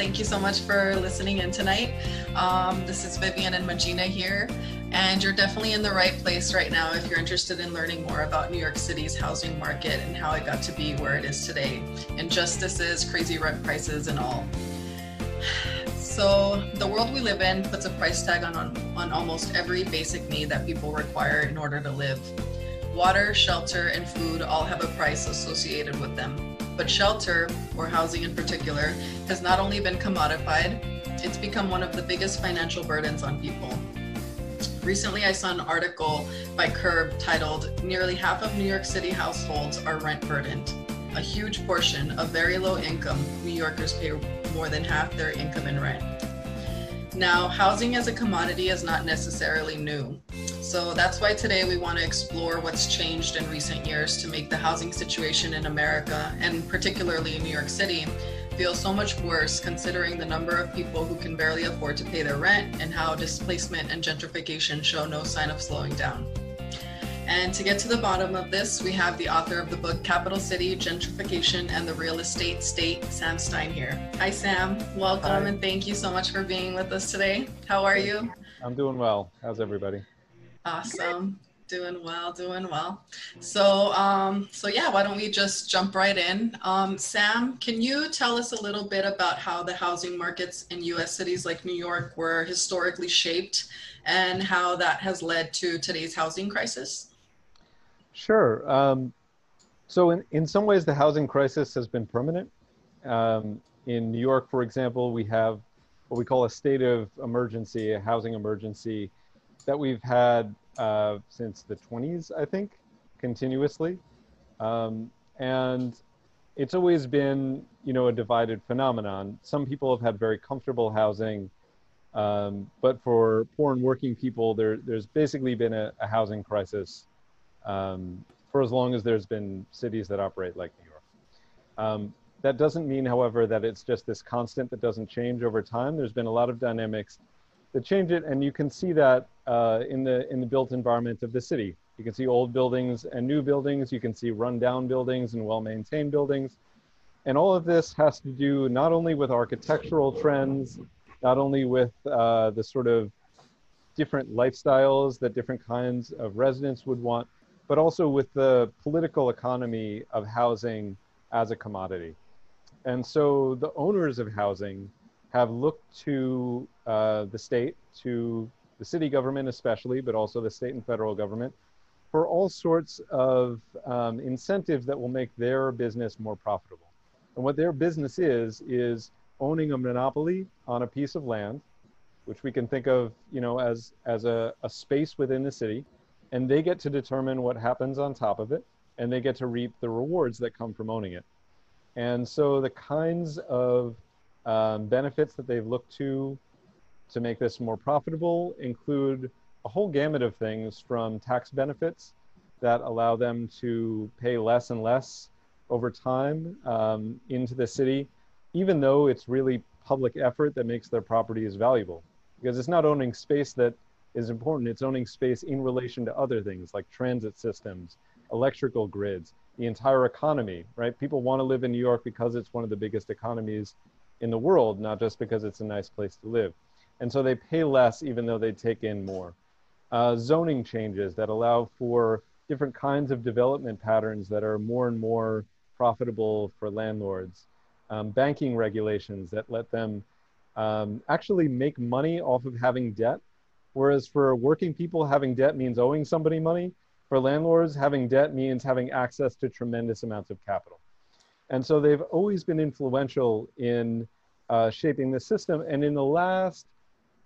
Thank you so much for listening in tonight. Um, this is Vivian and Mejeena here, and you're definitely in the right place right now if you're interested in learning more about New York City's housing market and how it got to be where it is today. Injustices, crazy rent prices, and all. So, the world we live in puts a price tag on, on, on almost every basic need that people require in order to live. Water, shelter, and food all have a price associated with them. But shelter, or housing in particular, has not only been commodified, it's become one of the biggest financial burdens on people. Recently, I saw an article by Curbed titled Nearly Half of New York City Households Are Rent Burdened. A huge portion of very low income New Yorkers pay more than half their income in rent. Now, housing as a commodity is not necessarily new. So that's why today we want to explore what's changed in recent years to make the housing situation in America, and particularly in New York City, feel so much worse considering the number of people who can barely afford to pay their rent and how displacement and gentrification show no sign of slowing down. And to get to the bottom of this, we have the author of the book Capital City Gentrification and the Real Estate State, Sam Stein here. Hi, Sam. Welcome Hi. and thank you so much for being with us today. How are you? I'm doing well. How's everybody? Awesome. Doing well, doing well. So, um, so yeah, why don't we just jump right in? Um, Sam, can you tell us a little bit about how the housing markets in U.S. cities like New York were historically shaped, and how that has led to today's housing crisis? Sure. Um, so in, in some ways, the housing crisis has been permanent. Um, in New York, for example, we have what we call a state of emergency, a housing emergency that we've had uh, since the 20s, I think, continuously. Um, and it's always been, you know, a divided phenomenon. Some people have had very comfortable housing, um, but for poor and working people, there, there's basically been a, a housing crisis um, for as long as there's been cities that operate like New York. Um, that doesn't mean, however, that it's just this constant that doesn't change over time. There's been a lot of dynamics that change it, and you can see that uh, in the in the built environment of the city. You can see old buildings and new buildings. You can see rundown buildings and well-maintained buildings. And all of this has to do not only with architectural trends, not only with uh, the sort of different lifestyles that different kinds of residents would want, but also with the political economy of housing as a commodity. And so the owners of housing have looked to uh, the state, to the city government especially, but also the state and federal government, for all sorts of um, incentives that will make their business more profitable. And what their business is, is owning a monopoly on a piece of land, which we can think of, you know, as, as a, a space within the city, and they get to determine what happens on top of it and they get to reap the rewards that come from owning it and so the kinds of um, benefits that they've looked to to make this more profitable include a whole gamut of things from tax benefits that allow them to pay less and less over time um, into the city, even though it's really public effort that makes their properties valuable. Because it's not owning space that is important. It's owning space in relation to other things like transit systems, electrical grids, the entire economy, right? People want to live in New York because it's one of the biggest economies in the world, not just because it's a nice place to live. And so they pay less even though they take in more. Uh, zoning changes that allow for different kinds of development patterns that are more and more profitable for landlords. Um, banking regulations that let them um, actually make money off of having debt Whereas for working people, having debt means owing somebody money. For landlords, having debt means having access to tremendous amounts of capital. And so they've always been influential in uh, shaping the system. And in the last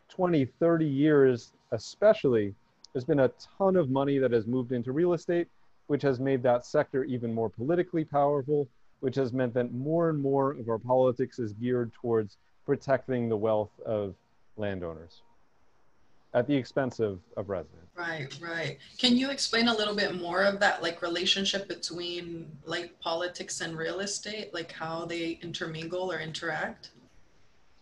20, 30 years, especially, there's been a ton of money that has moved into real estate, which has made that sector even more politically powerful, which has meant that more and more of our politics is geared towards protecting the wealth of landowners at the expense of, of residents. Right, right. Can you explain a little bit more of that like relationship between like politics and real estate, like how they intermingle or interact?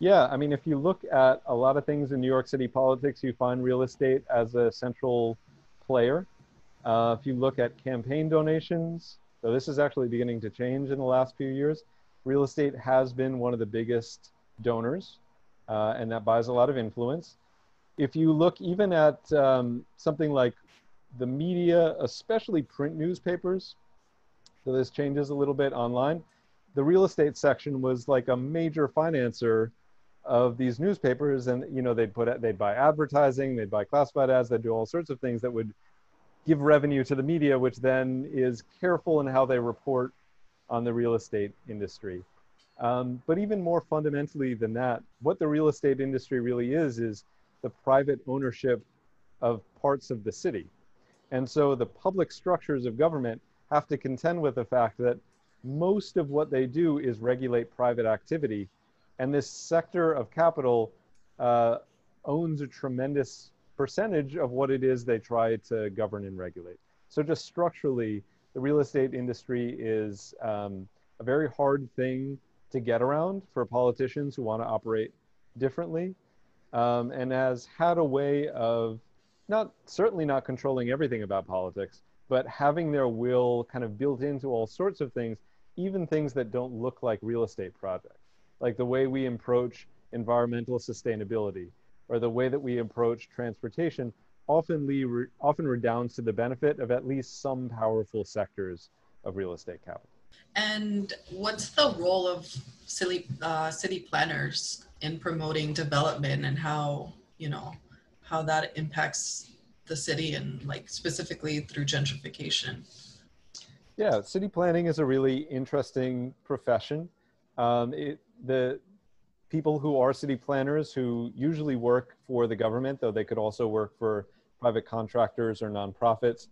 Yeah, I mean, if you look at a lot of things in New York City politics, you find real estate as a central player. Uh, if you look at campaign donations, so this is actually beginning to change in the last few years, real estate has been one of the biggest donors, uh, and that buys a lot of influence. If you look even at um, something like the media, especially print newspapers, so this changes a little bit online, the real estate section was like a major financer of these newspapers. And you know they'd put they'd buy advertising they'd buy classified ads they'd do all sorts of things that would give revenue to the media which then is careful in how they report on the real estate industry. Um, but even more fundamentally than that what the real estate industry really is is the private ownership of parts of the city. And so the public structures of government have to contend with the fact that most of what they do is regulate private activity. And this sector of capital uh, owns a tremendous percentage of what it is they try to govern and regulate. So just structurally, the real estate industry is um, a very hard thing to get around for politicians who want to operate differently, um, and has had a way of not certainly not controlling everything about politics, but having their will kind of built into all sorts of things, even things that don't look like real estate projects like the way we approach environmental sustainability or the way that we approach transportation often, often redounds to the benefit of at least some powerful sectors of real estate capital. And what's the role of city, uh, city planners in promoting development and how, you know, how that impacts the city and like specifically through gentrification? Yeah, city planning is a really interesting profession. Um, it, the people who are city planners who usually work for the government, though they could also work for private contractors or nonprofits,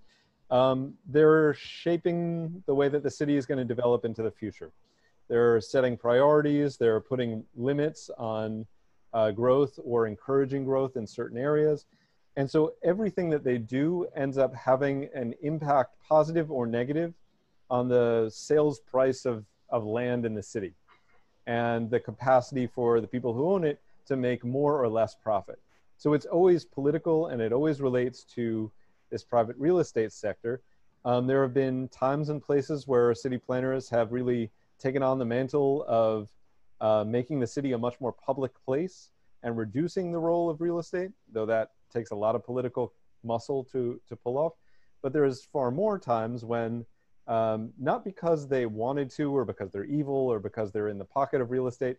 um, they're shaping the way that the city is going to develop into the future. They're setting priorities, they're putting limits on uh, growth or encouraging growth in certain areas. And so everything that they do ends up having an impact, positive or negative, on the sales price of, of land in the city and the capacity for the people who own it to make more or less profit. So it's always political and it always relates to this private real estate sector. Um, there have been times and places where city planners have really taken on the mantle of uh, making the city a much more public place and reducing the role of real estate, though that takes a lot of political muscle to, to pull off. But there's far more times when um, not because they wanted to or because they're evil or because they're in the pocket of real estate,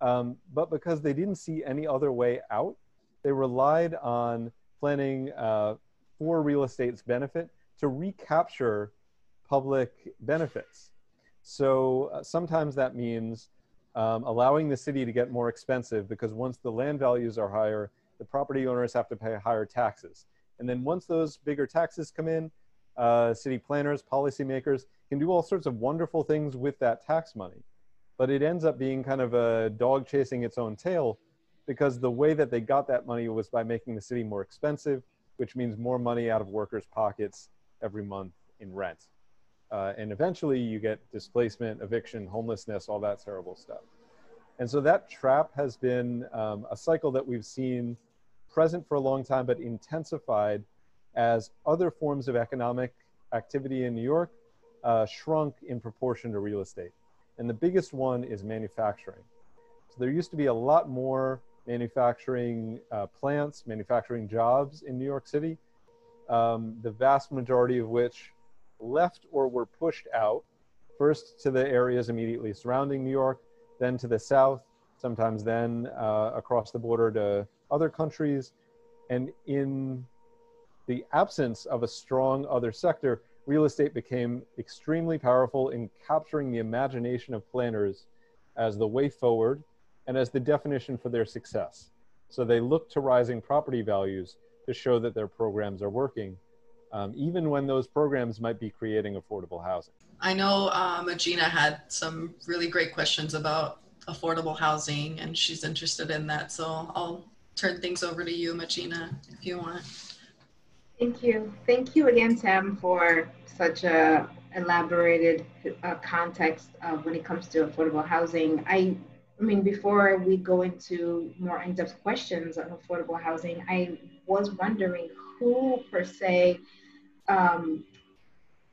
um, but because they didn't see any other way out. They relied on planning uh, for real estate's benefit to recapture public benefits. So uh, sometimes that means um, allowing the city to get more expensive because once the land values are higher, the property owners have to pay higher taxes. And then once those bigger taxes come in, uh, city planners, policymakers can do all sorts of wonderful things with that tax money. But it ends up being kind of a dog chasing its own tail because the way that they got that money was by making the city more expensive, which means more money out of workers' pockets every month in rent. Uh, and eventually you get displacement, eviction, homelessness, all that terrible stuff. And so that trap has been um, a cycle that we've seen present for a long time, but intensified as other forms of economic activity in New York uh, shrunk in proportion to real estate. And the biggest one is manufacturing. So there used to be a lot more manufacturing uh, plants, manufacturing jobs in New York City, um, the vast majority of which left or were pushed out, first to the areas immediately surrounding New York, then to the south, sometimes then uh, across the border to other countries. And in the absence of a strong other sector, real estate became extremely powerful in capturing the imagination of planners as the way forward and as the definition for their success. So they look to rising property values to show that their programs are working, um, even when those programs might be creating affordable housing. I know um, Mejeena had some really great questions about affordable housing, and she's interested in that. So I'll turn things over to you, Mejeena, if you want. Thank you. Thank you again, Sam, for such a elaborated uh, context when it comes to affordable housing. I, I mean, before we go into more in-depth questions on affordable housing, I was wondering who per se um,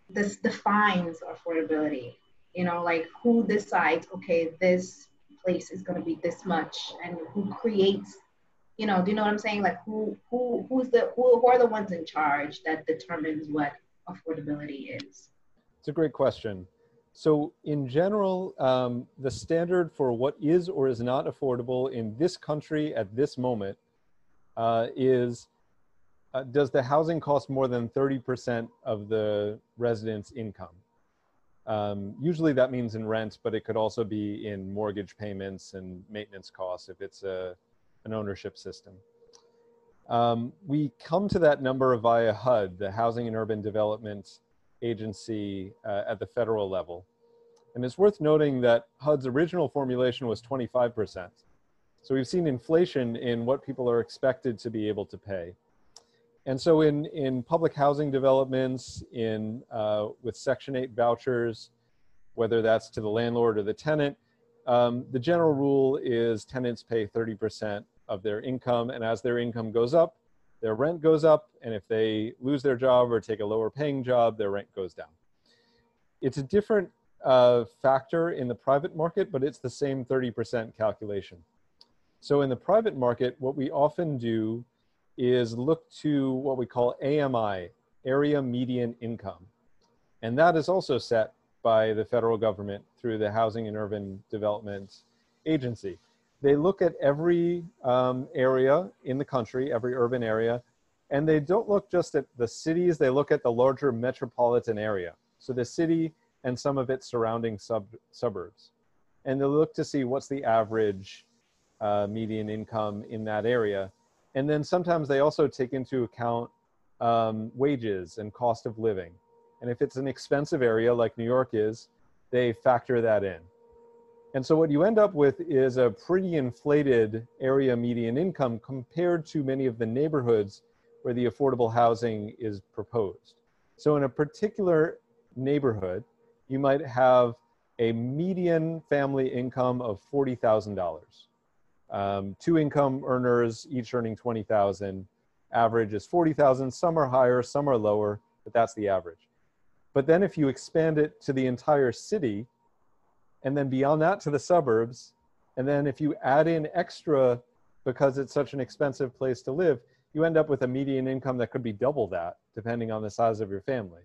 this defines affordability. You know, like who decides? Okay, this place is going to be this much and who creates you know do you know what i'm saying like who who who's the who, who are the ones in charge that determines what affordability is it's a great question so in general um, the standard for what is or is not affordable in this country at this moment uh, is uh, does the housing cost more than 30% of the resident's income um, usually that means in rent, but it could also be in mortgage payments and maintenance costs if it's a, an ownership system. Um, we come to that number via HUD, the Housing and Urban Development Agency uh, at the federal level. And it's worth noting that HUD's original formulation was 25%. So we've seen inflation in what people are expected to be able to pay. And so in, in public housing developments, in, uh, with Section 8 vouchers, whether that's to the landlord or the tenant, um, the general rule is tenants pay 30% of their income. And as their income goes up, their rent goes up. And if they lose their job or take a lower paying job, their rent goes down. It's a different uh, factor in the private market, but it's the same 30% calculation. So in the private market, what we often do is look to what we call AMI, area median income. And that is also set by the federal government through the Housing and Urban Development Agency. They look at every um, area in the country, every urban area, and they don't look just at the cities, they look at the larger metropolitan area. So the city and some of its surrounding sub suburbs. And they look to see what's the average uh, median income in that area and then sometimes they also take into account um, wages and cost of living. And if it's an expensive area like New York is, they factor that in. And so what you end up with is a pretty inflated area median income compared to many of the neighborhoods where the affordable housing is proposed. So in a particular neighborhood, you might have a median family income of $40,000. Um, two income earners, each earning 20,000. Average is 40,000. Some are higher, some are lower, but that's the average. But then if you expand it to the entire city, and then beyond that to the suburbs, and then if you add in extra because it's such an expensive place to live, you end up with a median income that could be double that, depending on the size of your family.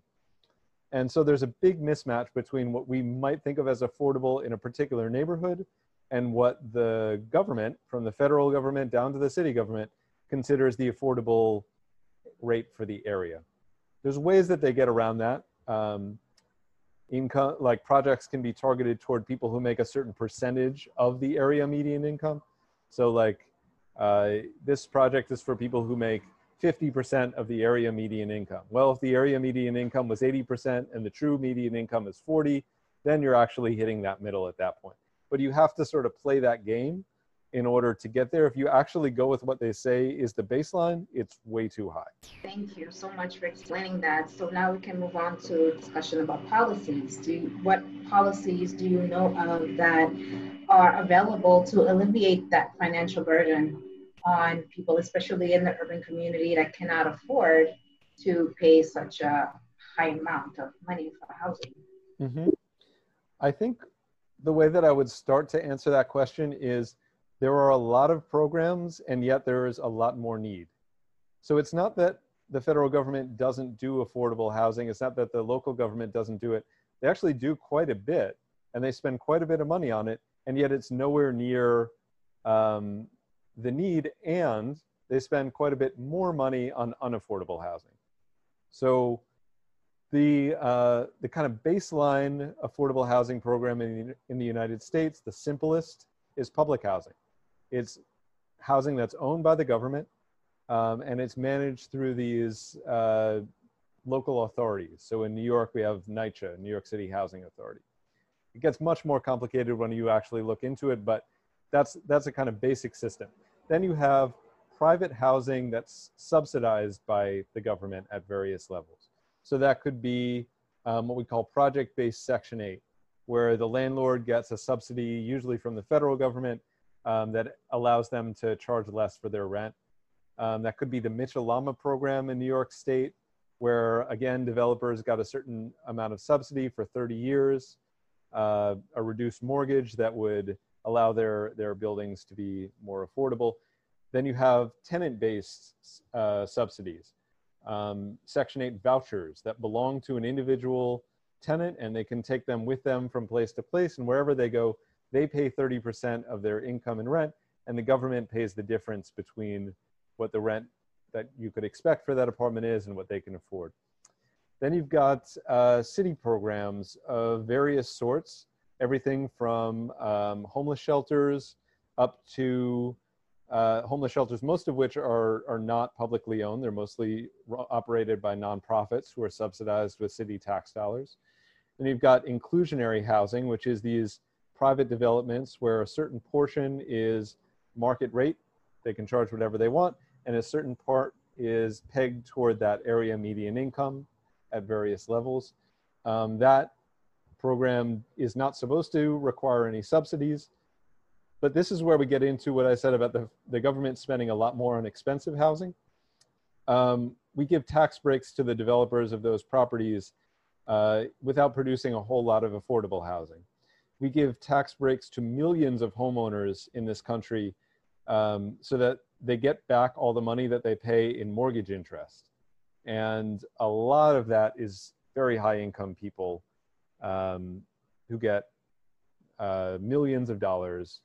And so there's a big mismatch between what we might think of as affordable in a particular neighborhood and what the government, from the federal government down to the city government, considers the affordable rate for the area. There's ways that they get around that. Um, income, like projects can be targeted toward people who make a certain percentage of the area median income. So like uh, this project is for people who make 50% of the area median income. Well, if the area median income was 80% and the true median income is 40, then you're actually hitting that middle at that point but you have to sort of play that game in order to get there. If you actually go with what they say is the baseline, it's way too high. Thank you so much for explaining that. So now we can move on to a discussion about policies. Do you, what policies do you know of that are available to alleviate that financial burden on people, especially in the urban community that cannot afford to pay such a high amount of money for housing? Mm-hmm. I think the way that I would start to answer that question is there are a lot of programs and yet there is a lot more need. So it's not that the federal government doesn't do affordable housing. It's not that the local government doesn't do it. They actually do quite a bit and they spend quite a bit of money on it. And yet it's nowhere near um, the need. And they spend quite a bit more money on unaffordable housing. So the, uh, the kind of baseline affordable housing program in the, in the United States, the simplest, is public housing. It's housing that's owned by the government um, and it's managed through these uh, local authorities. So in New York, we have NYCHA, New York City Housing Authority. It gets much more complicated when you actually look into it, but that's, that's a kind of basic system. Then you have private housing that's subsidized by the government at various levels. So that could be um, what we call project-based Section 8, where the landlord gets a subsidy, usually from the federal government, um, that allows them to charge less for their rent. Um, that could be the Mitchell-Lama program in New York State, where again, developers got a certain amount of subsidy for 30 years, uh, a reduced mortgage that would allow their, their buildings to be more affordable. Then you have tenant-based uh, subsidies, um, Section 8 vouchers that belong to an individual tenant and they can take them with them from place to place and wherever they go, they pay 30% of their income in rent and the government pays the difference between what the rent that you could expect for that apartment is and what they can afford. Then you've got uh, city programs of various sorts, everything from um, homeless shelters up to uh, homeless shelters, most of which are, are not publicly owned. They're mostly operated by nonprofits who are subsidized with city tax dollars. Then you've got inclusionary housing, which is these private developments where a certain portion is market rate. They can charge whatever they want. And a certain part is pegged toward that area median income at various levels. Um, that program is not supposed to require any subsidies. But this is where we get into what I said about the, the government spending a lot more on expensive housing. Um, we give tax breaks to the developers of those properties uh, without producing a whole lot of affordable housing. We give tax breaks to millions of homeowners in this country um, so that they get back all the money that they pay in mortgage interest. And a lot of that is very high income people um, who get uh, millions of dollars,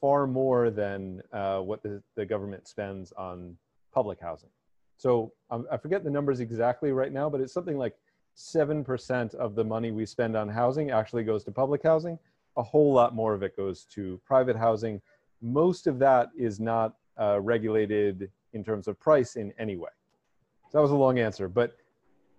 far more than uh, what the, the government spends on public housing. So um, I forget the numbers exactly right now, but it's something like 7% of the money we spend on housing actually goes to public housing. A whole lot more of it goes to private housing. Most of that is not uh, regulated in terms of price in any way. So that was a long answer, but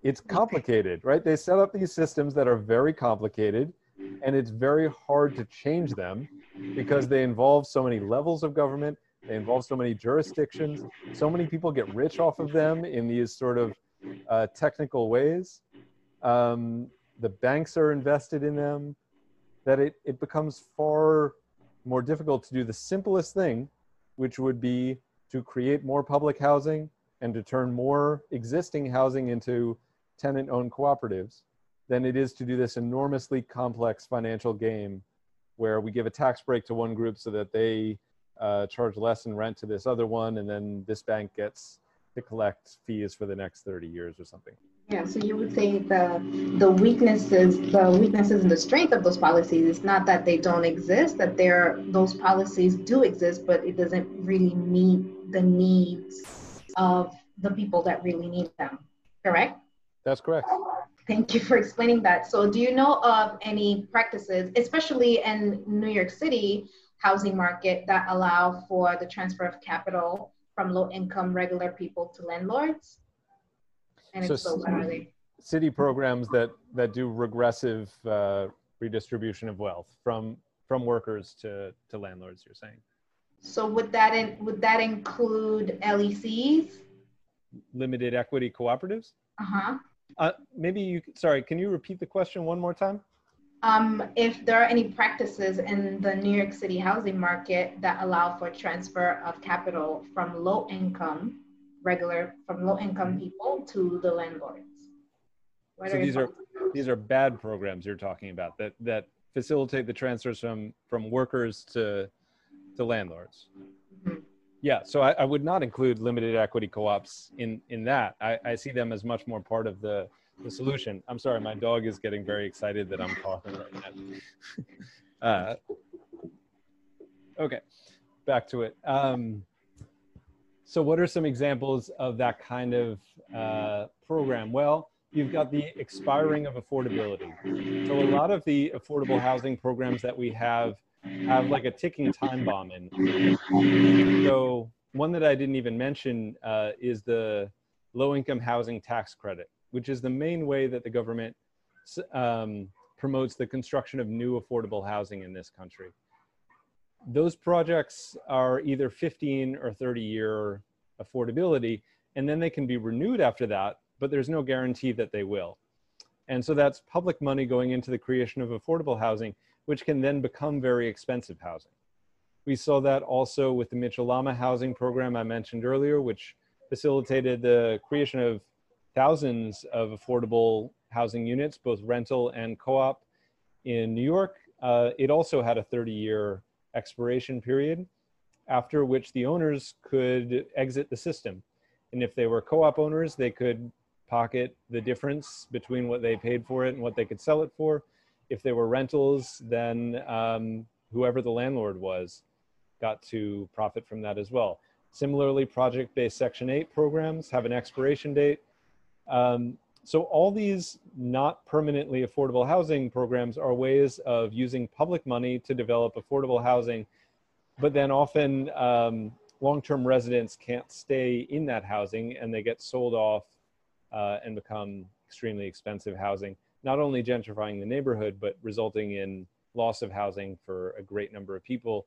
it's complicated, right? They set up these systems that are very complicated and it's very hard to change them because they involve so many levels of government, they involve so many jurisdictions, so many people get rich off of them in these sort of uh, technical ways. Um, the banks are invested in them, that it, it becomes far more difficult to do the simplest thing, which would be to create more public housing and to turn more existing housing into tenant owned cooperatives than it is to do this enormously complex financial game where we give a tax break to one group so that they uh, charge less in rent to this other one, and then this bank gets to collect fees for the next 30 years or something. Yeah, so you would say the the weaknesses, the weaknesses and the strength of those policies is not that they don't exist, that there those policies do exist, but it doesn't really meet the needs of the people that really need them. Correct? That's correct. Thank you for explaining that. So, do you know of any practices, especially in New York City housing market, that allow for the transfer of capital from low income regular people to landlords? And so, so what are they? City programs that that do regressive uh, redistribution of wealth from from workers to to landlords. You're saying. So would that in, would that include LECs? Limited equity cooperatives. Uh-huh. Uh, maybe you. Sorry, can you repeat the question one more time? Um, if there are any practices in the New York City housing market that allow for transfer of capital from low income regular from low income people to the landlords. What so are these are these are bad programs you're talking about that that facilitate the transfers from from workers to to landlords. Yeah, so I, I, would not include limited equity co-ops in in that. I, I see them as much more part of the the solution. I'm sorry, my dog is getting very excited that I'm talking right now. uh, okay, back to it. Um, so what are some examples of that kind of uh, program? Well, you've got the expiring of affordability. So a lot of the affordable housing programs that we have have like a ticking time bomb in. So one that I didn't even mention uh, is the low income housing tax credit, which is the main way that the government um, promotes the construction of new affordable housing in this country those projects are either 15 or 30 year affordability, and then they can be renewed after that, but there's no guarantee that they will. And so that's public money going into the creation of affordable housing, which can then become very expensive housing. We saw that also with the Mitchell Lama housing program I mentioned earlier, which facilitated the creation of thousands of affordable housing units, both rental and co-op in New York. Uh, it also had a 30 year expiration period, after which the owners could exit the system. And if they were co-op owners, they could pocket the difference between what they paid for it and what they could sell it for. If they were rentals, then um, whoever the landlord was got to profit from that as well. Similarly, project-based Section 8 programs have an expiration date. Um, so all these not permanently affordable housing programs are ways of using public money to develop affordable housing, but then often um, long-term residents can't stay in that housing and they get sold off uh, and become extremely expensive housing, not only gentrifying the neighborhood, but resulting in loss of housing for a great number of people.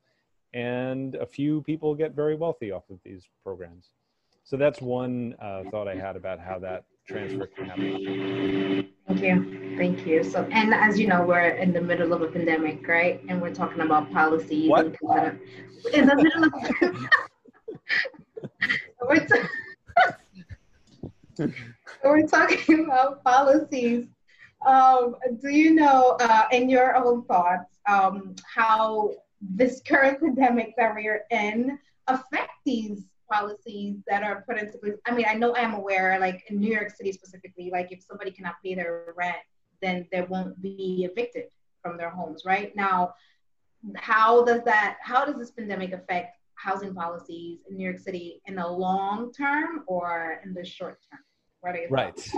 And a few people get very wealthy off of these programs. So that's one uh, thought I had about how that transfer can happen. Thank you. Thank you. So, and as you know, we're in the middle of a pandemic, right? And we're talking about policies. What? And in the middle of we're, t- we're talking about policies. Um, do you know, uh, in your own thoughts, um, how this current pandemic that we're in affect these policies that are put into place? I mean, I know I'm aware, like in New York City specifically, like if somebody cannot pay their rent, then they won't be evicted from their homes, right? Now, how does that, how does this pandemic affect housing policies in New York City in the long term or in the short term? Right.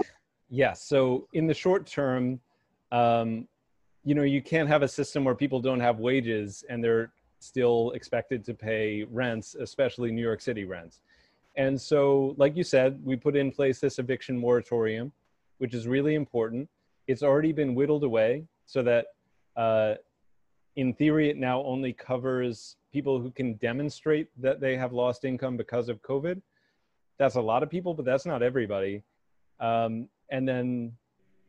Yeah. So in the short term, um, you know, you can't have a system where people don't have wages and they're still expected to pay rents, especially New York City rents. And so, like you said, we put in place this eviction moratorium, which is really important. It's already been whittled away so that, uh, in theory, it now only covers people who can demonstrate that they have lost income because of COVID. That's a lot of people, but that's not everybody. Um, and then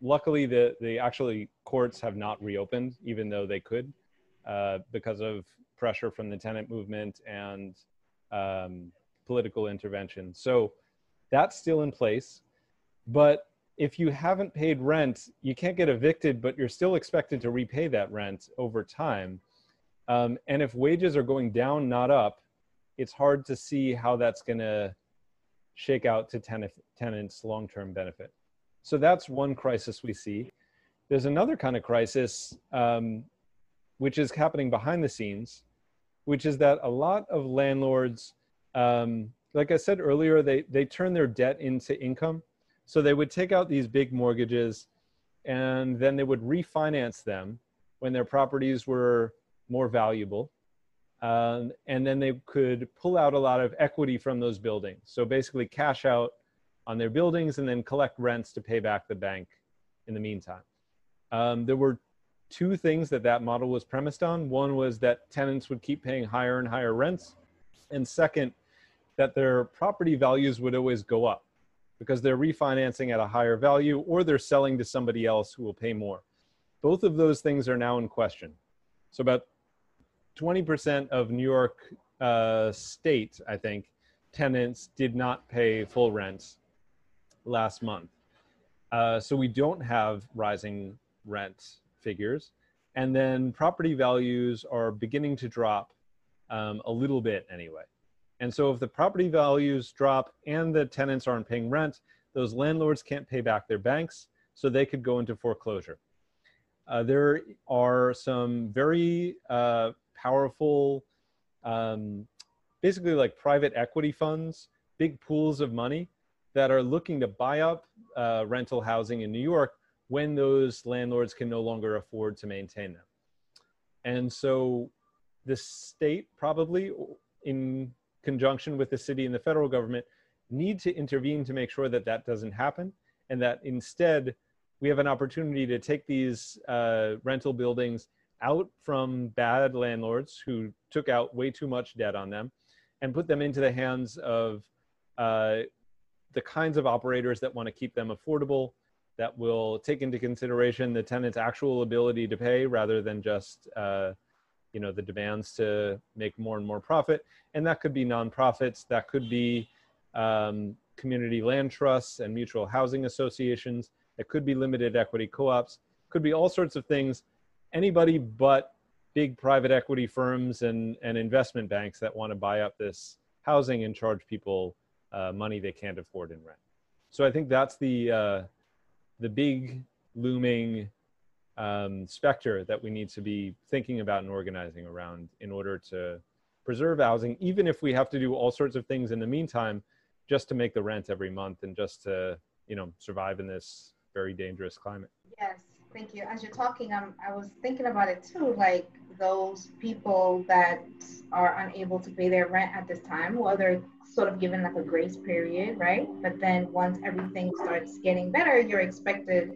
luckily the, the actually courts have not reopened, even though they could, uh, because of pressure from the tenant movement and um, political intervention. So that's still in place. But if you haven't paid rent, you can't get evicted, but you're still expected to repay that rent over time. Um, and if wages are going down, not up, it's hard to see how that's going to shake out to tenant, tenants' long term benefit. So that's one crisis we see. There's another kind of crisis, um, which is happening behind the scenes, which is that a lot of landlords, um, like I said earlier, they, they turn their debt into income. So they would take out these big mortgages and then they would refinance them when their properties were more valuable. Um, and then they could pull out a lot of equity from those buildings. So basically, cash out on their buildings and then collect rents to pay back the bank in the meantime. Um, there were two things that that model was premised on. One was that tenants would keep paying higher and higher rents. And second, that their property values would always go up because they're refinancing at a higher value or they're selling to somebody else who will pay more. Both of those things are now in question. So about 20% of New York uh, state, I think, tenants did not pay full rents last month. Uh, so we don't have rising rent figures. And then property values are beginning to drop um, a little bit anyway. And so if the property values drop and the tenants aren't paying rent, those landlords can't pay back their banks, so they could go into foreclosure. Uh, there are some very uh, powerful, um, basically like private equity funds, big pools of money that are looking to buy up uh, rental housing in New York when those landlords can no longer afford to maintain them. And so the state probably in conjunction with the city and the federal government need to intervene to make sure that that doesn't happen and that instead we have an opportunity to take these uh, rental buildings out from bad landlords who took out way too much debt on them and put them into the hands of uh, the kinds of operators that want to keep them affordable that will take into consideration the tenant's actual ability to pay rather than just uh, you know the demands to make more and more profit. And that could be nonprofits that could be um, community land trusts and mutual housing associations. It could be limited equity co-ops. Could be all sorts of things. Anybody but big private equity firms and, and investment banks that want to buy up this housing and charge people uh, money they can't afford in rent. So I think that's the uh, the big looming um, specter that we need to be thinking about and organizing around in order to preserve housing, even if we have to do all sorts of things in the meantime, just to make the rent every month and just to you know survive in this very dangerous climate. Yes, thank you. As you're talking, I'm, I was thinking about it too, like those people that are unable to pay their rent at this time, well, they're sort of given like a grace period, right? But then once everything starts getting better, you're expected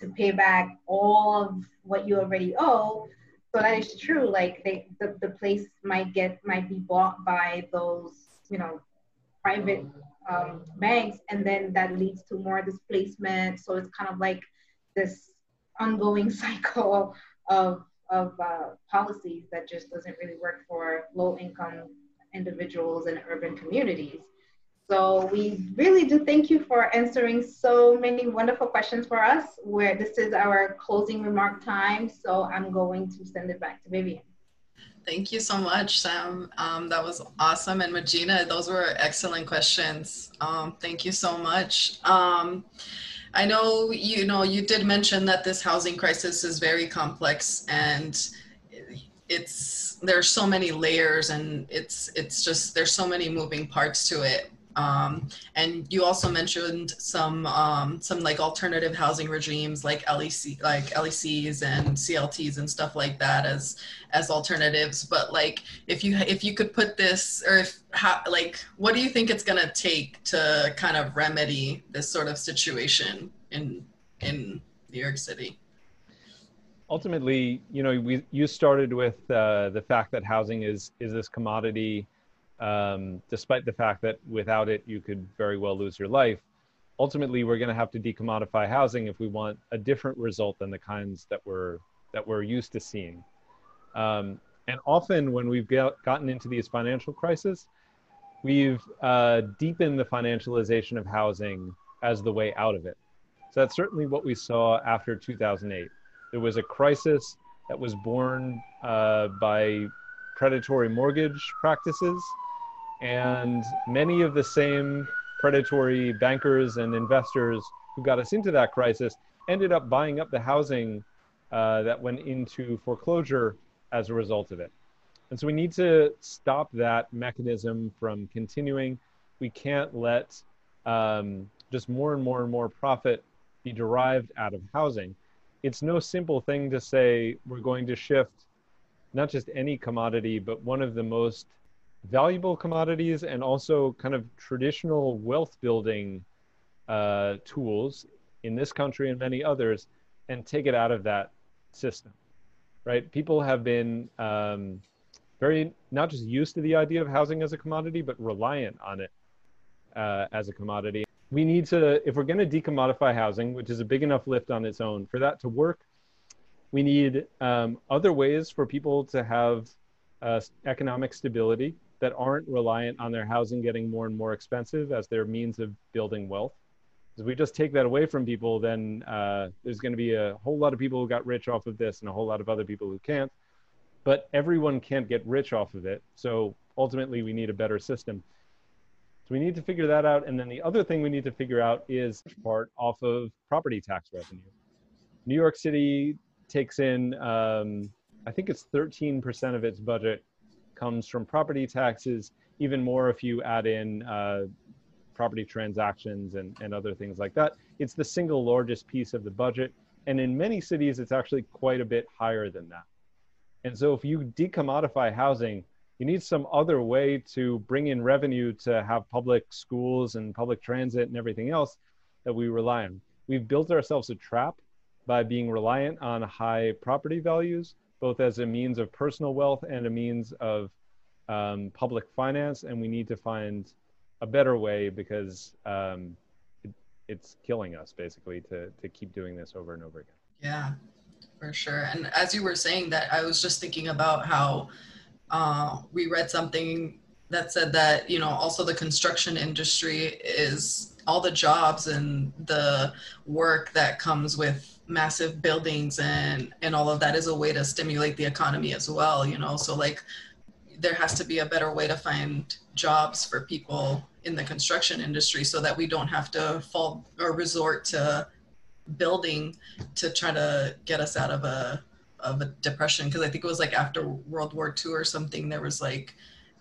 to pay back all of what you already owe. So that is true. Like they, the, the place might get might be bought by those, you know, private um, banks, and then that leads to more displacement. So it's kind of like this ongoing cycle of of uh, policies that just doesn't really work for low income individuals and urban communities. So we really do thank you for answering so many wonderful questions for us. Where this is our closing remark time, so I'm going to send it back to Vivian. Thank you so much, Sam. Um, that was awesome. And Mejeena, those were excellent questions. Um, thank you so much. Um, I know you know you did mention that this housing crisis is very complex and it's there's so many layers and it's it's just there's so many moving parts to it um, and you also mentioned some um, some like alternative housing regimes like LEC like LECs and CLTs and stuff like that as as alternatives. But like if you if you could put this or if how, like what do you think it's gonna take to kind of remedy this sort of situation in in New York City? Ultimately, you know, we you started with uh, the fact that housing is is this commodity um, despite the fact that without it you could very well lose your life. Ultimately, we're going to have to decommodify housing if we want a different result than the kinds that we're that we're used to seeing. Um, and often, when we've get, gotten into these financial crises, we've uh, deepened the financialization of housing as the way out of it. So that's certainly what we saw after 2008. There was a crisis that was born uh, by predatory mortgage practices and many of the same predatory bankers and investors who got us into that crisis ended up buying up the housing uh, that went into foreclosure as a result of it. And so we need to stop that mechanism from continuing. We can't let um, just more and more and more profit be derived out of housing. It's no simple thing to say we're going to shift not just any commodity, but one of the most valuable commodities and also kind of traditional wealth building uh, tools in this country and many others and take it out of that system right? People have been um, very not just used to the idea of housing as a commodity but reliant on it uh, as a commodity we need to if we're going to decommodify housing which is a big enough lift on its own for that to work we need um, other ways for people to have uh, economic stability that aren't reliant on their housing getting more and more expensive as their means of building wealth. If we just take that away from people, then uh, there's going to be a whole lot of people who got rich off of this and a whole lot of other people who can't. But everyone can't get rich off of it. So ultimately, we need a better system. So we need to figure that out. And then the other thing we need to figure out is part off of property tax revenue. New York City takes in, um, I think it's 13% of its budget comes from property taxes, even more if you add in uh, property transactions and, and other things like that. It's the single largest piece of the budget. And in many cities, it's actually quite a bit higher than that. And so if you decommodify housing, you need some other way to bring in revenue to have public schools and public transit and everything else that we rely on. We've built ourselves a trap by being reliant on high property values both as a means of personal wealth and a means of um, public finance. And we need to find a better way because um, it, it's killing us basically to, to keep doing this over and over again. Yeah, for sure. And as you were saying that, I was just thinking about how uh, we read something that said that, you know, also the construction industry is all the jobs and the work that comes with massive buildings and and all of that is a way to stimulate the economy as well you know? So like there has to be a better way to find jobs for people in the construction industry so that we don't have to fall or resort to building to try to get us out of a of a depression because I think it was like after World War II or something there was like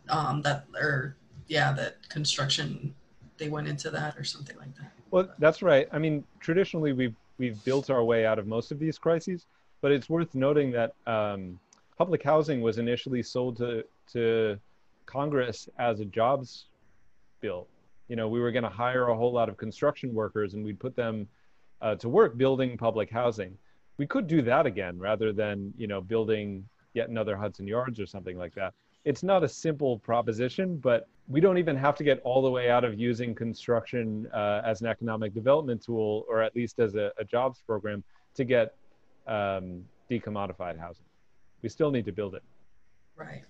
um that or yeah that construction they went into that or something like that. Well, that's right. I mean, traditionally we've we've built our way out of most of these crises, but it's worth noting that um, public housing was initially sold to to Congress as a jobs bill. You know, we were going to hire a whole lot of construction workers and we'd put them uh, to work building public housing. We could do that again rather than, you know, building yet another Hudson Yards or something like that. It's not a simple proposition, but we don't even have to get all the way out of using construction uh, as an economic development tool or at least as a, a jobs program to get um, decommodified housing. We still need to build it. Right.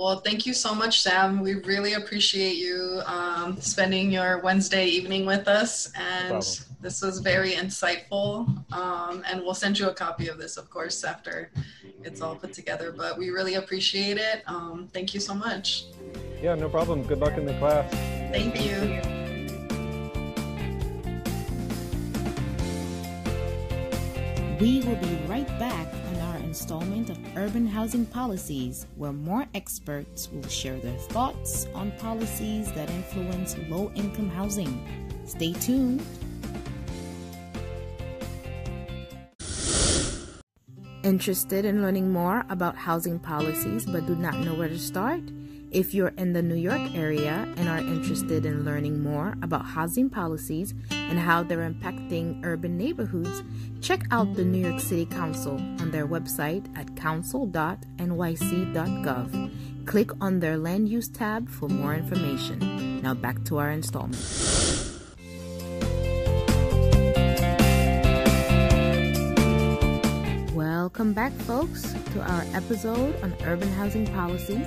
Well, thank you so much, Sam. We really appreciate you um, spending your Wednesday evening with us. And no this was very insightful. Um, and we'll send you a copy of this, of course, after it's all put together. But we really appreciate it. Um, thank you so much. Yeah, no problem. Good luck in the class. Thank, thank you. you. We will be right back installment of Urban Housing Policies, where more experts will share their thoughts on policies that influence low income housing. Stay tuned. Interested in learning more about housing policies but do not know where to start? If you're in the New York area and are interested in learning more about housing policies and how they're impacting urban neighborhoods, check out the New York City Council on their website at council.nyc.gov. Click on their Land Use tab for more information. Now back to our installment. Welcome back, folks, to our episode on urban housing policies.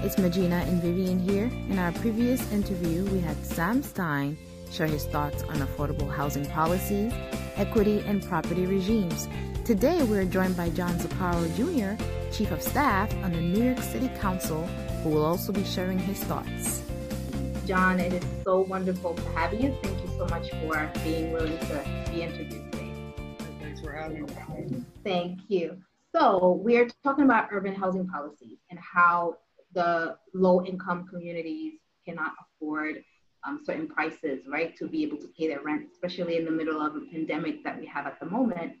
It's Mejeena and Vivian here. In our previous interview, we had Sam Stein share his thoughts on affordable housing policies, equity, and property regimes. Today, we're joined by John Zaccaro Jr., Chief of Staff on the New York City Council, who will also be sharing his thoughts. John, it is so wonderful to have you. Thank you so much for being willing to be interviewed today. Thanks for having me. Thank you. So, we are talking about urban housing policies and how the low income communities cannot afford um, certain prices, right, to be able to pay their rent, especially in the middle of a pandemic that we have at the moment.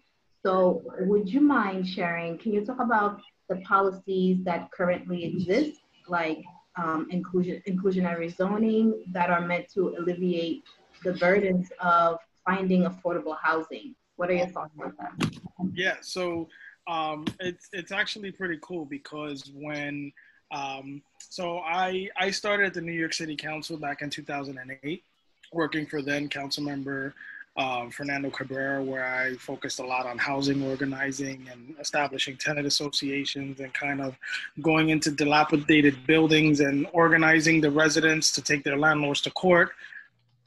So, would you mind sharing? Can you talk about the policies that currently exist, like um, inclusion, inclusionary zoning, that are meant to alleviate the burdens of finding affordable housing? What are your thoughts on that? Yeah, so um, it's it's actually pretty cool because when um, so I I started at the New York City Council back in 2008, working for then council member uh, Fernando Cabrera, where I focused a lot on housing organizing and establishing tenant associations and kind of going into dilapidated buildings and organizing the residents to take their landlords to court.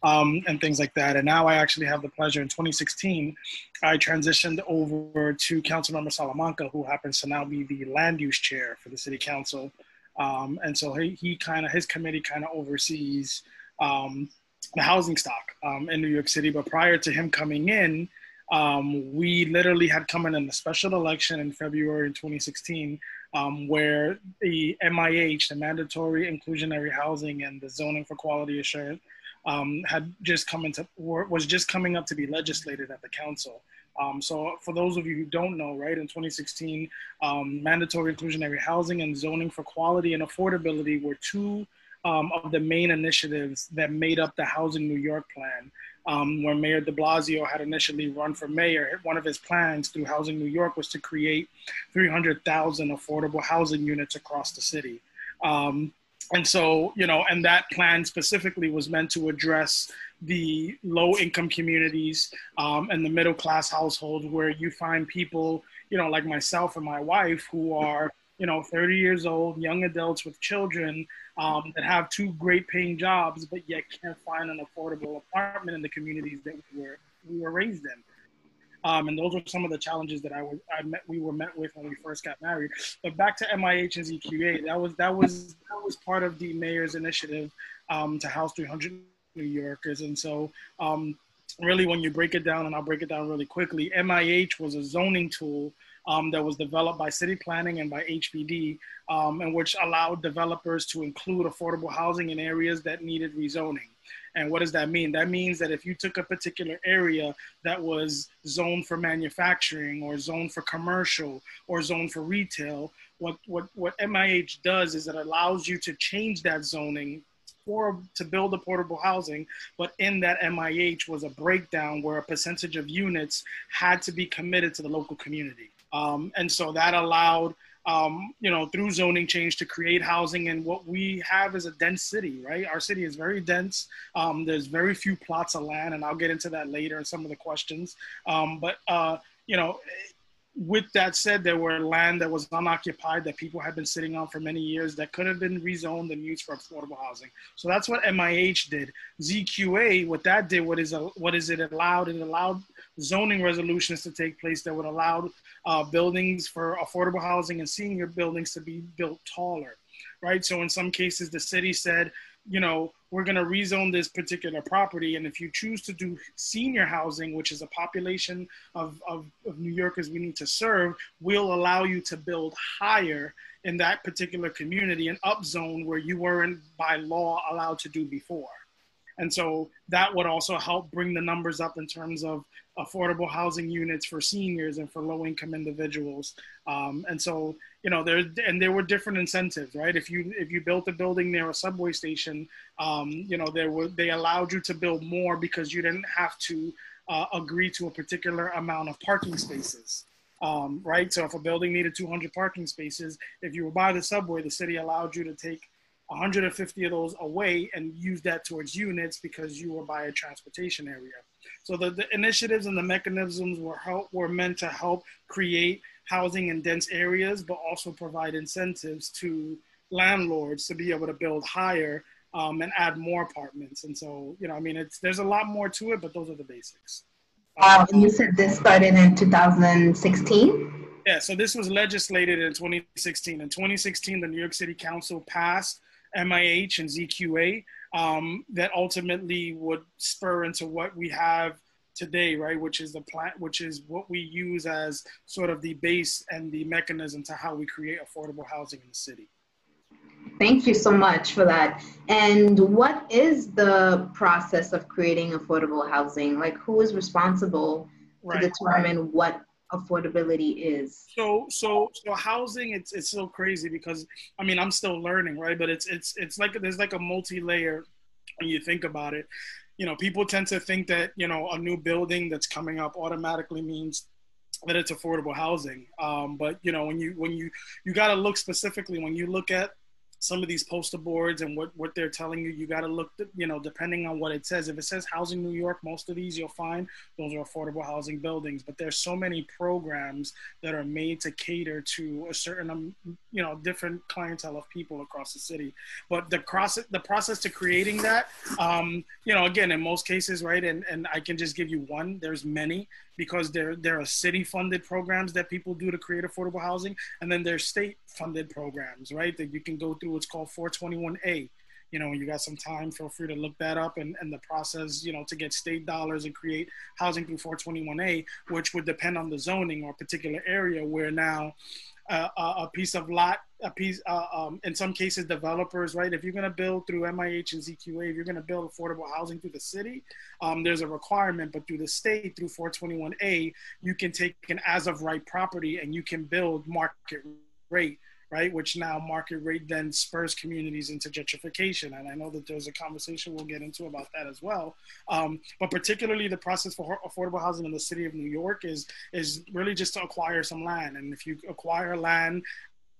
Um, and things like that. And now I actually have the pleasure in 2016, I transitioned over to Councilmember Salamanca, who happens to now be the land use chair for the city council. Um, and so he, he kind of, his committee kind of oversees um, the housing stock um, in New York City. But prior to him coming in, um, we literally had come in in a special election in February 2016, um, where the MIH, the Mandatory Inclusionary Housing and the Zoning for Quality Assurance, um, had just come into, was just coming up to be legislated at the council. Um, so for those of you who don't know, right, in 2016, um, mandatory inclusionary housing and zoning for quality and affordability were two um, of the main initiatives that made up the Housing New York plan. Um, where Mayor de Blasio had initially run for mayor, one of his plans through Housing New York was to create 300,000 affordable housing units across the city. Um, and so, you know, and that plan specifically was meant to address the low income communities um, and the middle class households where you find people, you know, like myself and my wife who are you know, 30 years old, young adults with children um, that have two great paying jobs, but yet can't find an affordable apartment in the communities that we were, we were raised in. Um, and those were some of the challenges that I was I met we were met with when we first got married. But back to MIH and ZQA, that was that was that was part of the mayor's initiative um, to house 300 New Yorkers, and so um, really when you break it down, and I'll break it down really quickly, MIH was a zoning tool um, that was developed by city planning and by HPD, um, and which allowed developers to include affordable housing in areas that needed rezoning. And what does that mean? That means that if you took a particular area that was zoned for manufacturing or zoned for commercial or zoned for retail, what, what, what MIH does is it allows you to change that zoning for to build affordable housing, but in that MIH was a breakdown where a percentage of units had to be committed to the local community. Um, and so that allowed, um, you know, through zoning change to create housing. And what we have is a dense city, right? Our city is very dense. Um, there's very few plots of land, and I'll get into that later in some of the questions. Um, but, uh, you know, with that said, there were land that was unoccupied that people had been sitting on for many years that could have been rezoned and used for affordable housing. So that's what MIH did. ZQA, what that did, what is a, what is it allowed? It allowed zoning resolutions to take place that would allow uh, buildings for affordable housing and senior buildings to be built taller, right? So in some cases, the city said, you know, we're going to rezone this particular property. And if you choose to do senior housing, which is a population of, of, of New Yorkers we need to serve, we'll allow you to build higher in that particular community and upzone where you weren't by law allowed to do before. And so that would also help bring the numbers up in terms of affordable housing units for seniors and for low income individuals. Um, and so, you know, there and there were different incentives, right? If you if you built a building near a subway station, um, you know, there were they allowed you to build more because you didn't have to uh, agree to a particular amount of parking spaces. Um, right. So if a building needed 200 parking spaces, if you were by the subway, the city allowed you to take 150 of those away and use that towards units because you were by a transportation area. So the, the initiatives and the mechanisms were help, were meant to help create housing in dense areas, but also provide incentives to landlords to be able to build higher um, and add more apartments. And so, you know, I mean, it's there's a lot more to it, but those are the basics. Wow, and you said this started in 2016? Yeah, so this was legislated in 2016. In 2016, the New York City Council passed MIH and ZQA um, that ultimately would spur into what we have today, right? Which is the plant, which is what we use as sort of the base and the mechanism to how we create affordable housing in the city. Thank you so much for that. And what is the process of creating affordable housing? Like, who is responsible right. to determine what affordability is. So so so housing it's it's so crazy because i mean i'm still learning right? But it's it's it's like there's like a multi-layer when you think about it. You know people tend to think that you know a new building that's coming up automatically means that it's affordable housing. Um, but you know when you when you you got to look specifically when you look at some of these poster boards and what, what they're telling you, you got to look, you know, depending on what it says. If it says Housing New York, most of these you'll find those are affordable housing buildings. But there's so many programs that are made to cater to a certain, um, you know, different clientele of people across the city. But the process, the process to creating that, um, you know, again, in most cases, right, and, and I can just give you one, there's many because there there are city funded programs that people do to create affordable housing, and then there's state funded programs, right? That you can go through. It's called 421A. You know, when you got some time, feel free to look that up and, and the process, you know, to get state dollars and create housing through 421A, which would depend on the zoning or particular area where now uh, a piece of lot, a piece, uh, um, in some cases, developers, right? If you're going to build through MIH and ZQA, if you're going to build affordable housing through the city, um, there's a requirement, but through the state, through 421A, you can take an as of right property and you can build market rate right? Which now market rate then spurs communities into gentrification. And I know that there's a conversation we'll get into about that as well. Um, but particularly the process for affordable housing in the city of New York is, is really just to acquire some land. And if you acquire land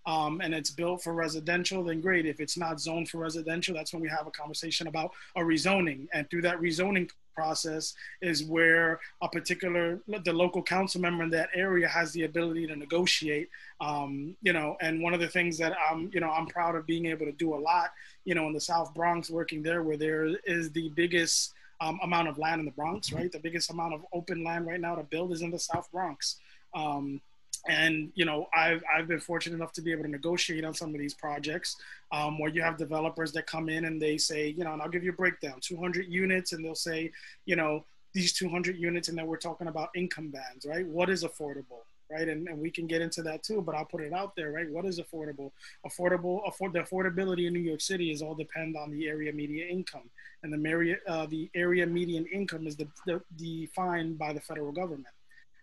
um, and it's built for residential, then great. If it's not zoned for residential, that's when we have a conversation about a rezoning. And through that rezoning process is where a particular the local council member in that area has the ability to negotiate um, you know and one of the things that i'm you know i'm proud of being able to do a lot you know in the south bronx working there where there is the biggest um, amount of land in the bronx right? The biggest amount of open land right now to build is in the south bronx. Um, and you know I've, I've been fortunate enough to be able to negotiate on some of these projects um, where you have developers that come in and they say you know and i'll give you a breakdown 200 units and they'll say you know these 200 units and then we're talking about income bands right? What is affordable right? And, and we can get into that too but i'll put it out there right? What is affordable? Affordable afford the affordability in new york city is all depend on the area median income. And the area uh, the area median income is the, the, defined by the federal government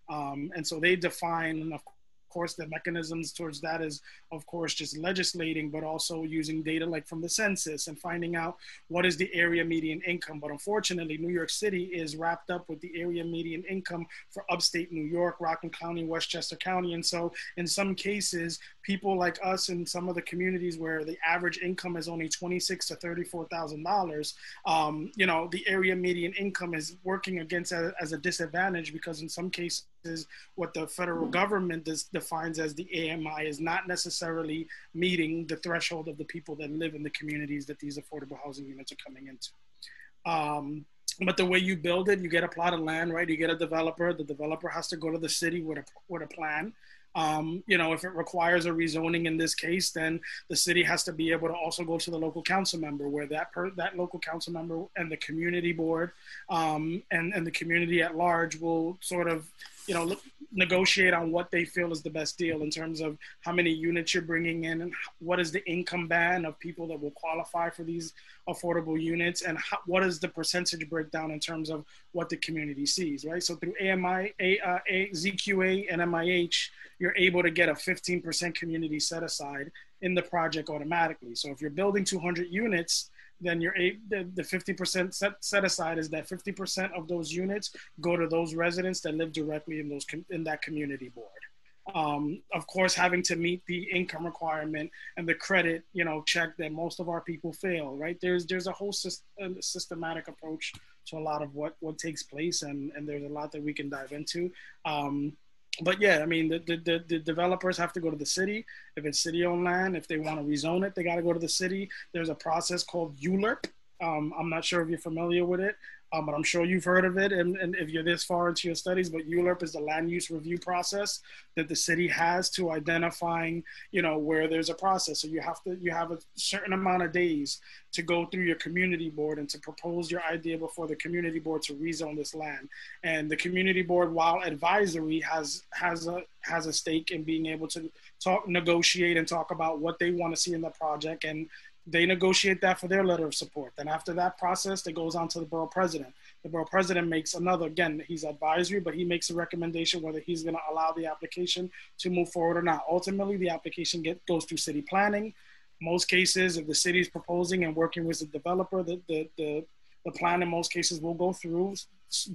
um, and so they define, of course, the mechanisms towards that is, of course, just legislating, but also using data like from the census and finding out what is the area median income. But unfortunately, New York City is wrapped up with the area median income for upstate New York, Rockland County, Westchester County. And so in some cases, people like us in some of the communities where the average income is only twenty-six to thirty-four thousand um, dollars, you know, the area median income is working against as a disadvantage because in some cases, what the federal government defines as the AMI is not necessarily meeting the threshold of the people that live in the communities that these affordable housing units are coming into. Um, but the way you build it, you get a plot of land, right? You get a developer. The developer has to go to the city with a with a plan. Um, you know, if it requires a rezoning in this case, then the city has to be able to also go to the local council member, where that per, that local council member and the community board um, and and the community at large will sort of, you know, negotiate on what they feel is the best deal in terms of how many units you're bringing in and what is the income band of people that will qualify for these affordable units and how, what is the percentage breakdown in terms of what the community sees, right? So through AMI, a, uh, a, ZQA, and MIH, you're able to get a 15% community set aside in the project automatically. So if you're building 200 units, then you're a, the, the 50% set, set aside is that 50% of those units go to those residents that live directly in those in that community board um, of course, having to meet the income requirement and the credit, you know, check that most of our people fail. Right? There's there's a whole system, systematic approach to a lot of what what takes place, and and there's a lot that we can dive into. Um, but yeah, I mean, the, the, the, developers have to go to the city. If it's city-owned land, if they want to rezone it, they got to go to the city. There's a process called ULURP. Um, I'm not sure if you're familiar with it um, but I'm sure you've heard of it. And, and if you're this far into your studies, but ULURP is the land use review process that the city has to identifying, you know, where there's a process. So you have to, you have a certain amount of days to go through your community board and to propose your idea before the community board to rezone this land. And the community board, while advisory, has has a has a stake in being able to talk, negotiate, and talk about what they want to see in the project and they negotiate that for their letter of support. Then after that process, it goes on to the borough president. The borough president makes another, again, he's advisory, but he makes a recommendation whether he's going to allow the application to move forward or not. Ultimately, the application get, goes through city planning. Most cases, if the city is proposing and working with the developer, the, the, the, the plan in most cases will go through,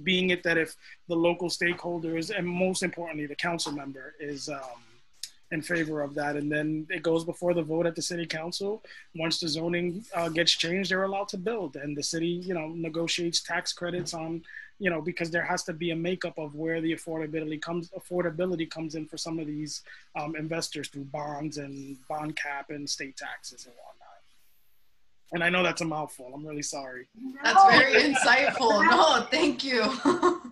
being it that if the local stakeholders and most importantly, the council member is um, in favor of that. And then it goes before the vote at the city council. Once the zoning uh, gets changed, they're allowed to build. And the city, you know, negotiates tax credits on, you know, because there has to be a makeup of where the affordability comes, affordability comes in for some of these um, investors through bonds and bond cap and state taxes and whatnot. And I know that's a mouthful. I'm really sorry. That's very insightful. No, thank you.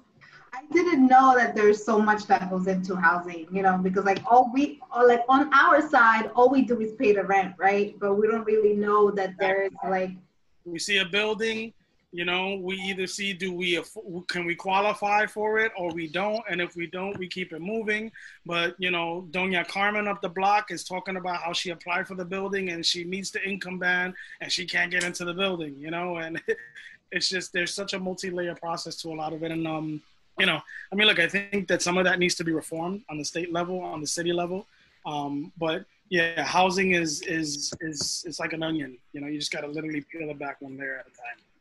I didn't know that there's so much that goes into housing, you know, because like all we, or like on our side, all we do is pay the rent, right? But we don't really know that there is like. We see a building, you know, we either see do we can we qualify for it or we don't, and if we don't, we keep it moving. But you know, Doña Carmen up the block is talking about how she applied for the building and she meets the income band and she can't get into the building, you know, and it's just there's such a multi-layer process to a lot of it, and um you know, I mean, look, I think that some of that needs to be reformed on the state level, on the city level. Um, but yeah, housing is is is it's like an onion. You know, you just got to literally peel it back one layer at a time.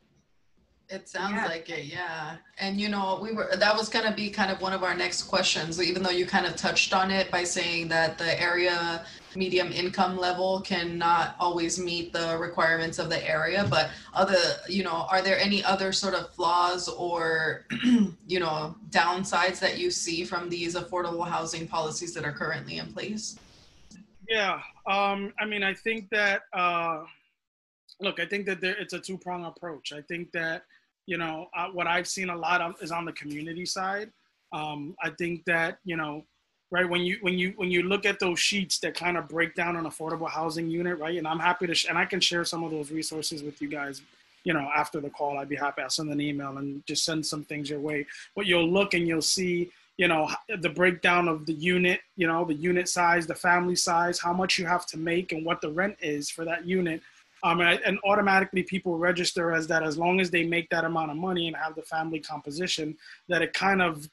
It sounds Yeah. like it, yeah. And you know, we were that was gonna be kind of one of our next questions, even though you kind of touched on it by saying that the area medium income level cannot always meet the requirements of the area. But other, you know, are there any other sort of flaws or you know downsides that you see from these affordable housing policies that are currently in place? Yeah, um, I mean, I think that uh, look, I think that there, it's a two prong approach. I think that you know uh, what I've seen a lot of is on the community side. Um, I think that you know, right when you when you when you look at those sheets that kind of break down an affordable housing unit, right? And I'm happy to sh- and I can share some of those resources with you guys. You know, after the call, I'd be happy. I'll send an email and just send some things your way. But you'll look and you'll see you know the breakdown of the unit you know the unit size the family size how much you have to make and what the rent is for that unit um, and, I, and automatically people register as that as long as they make that amount of money and have the family composition that it kind of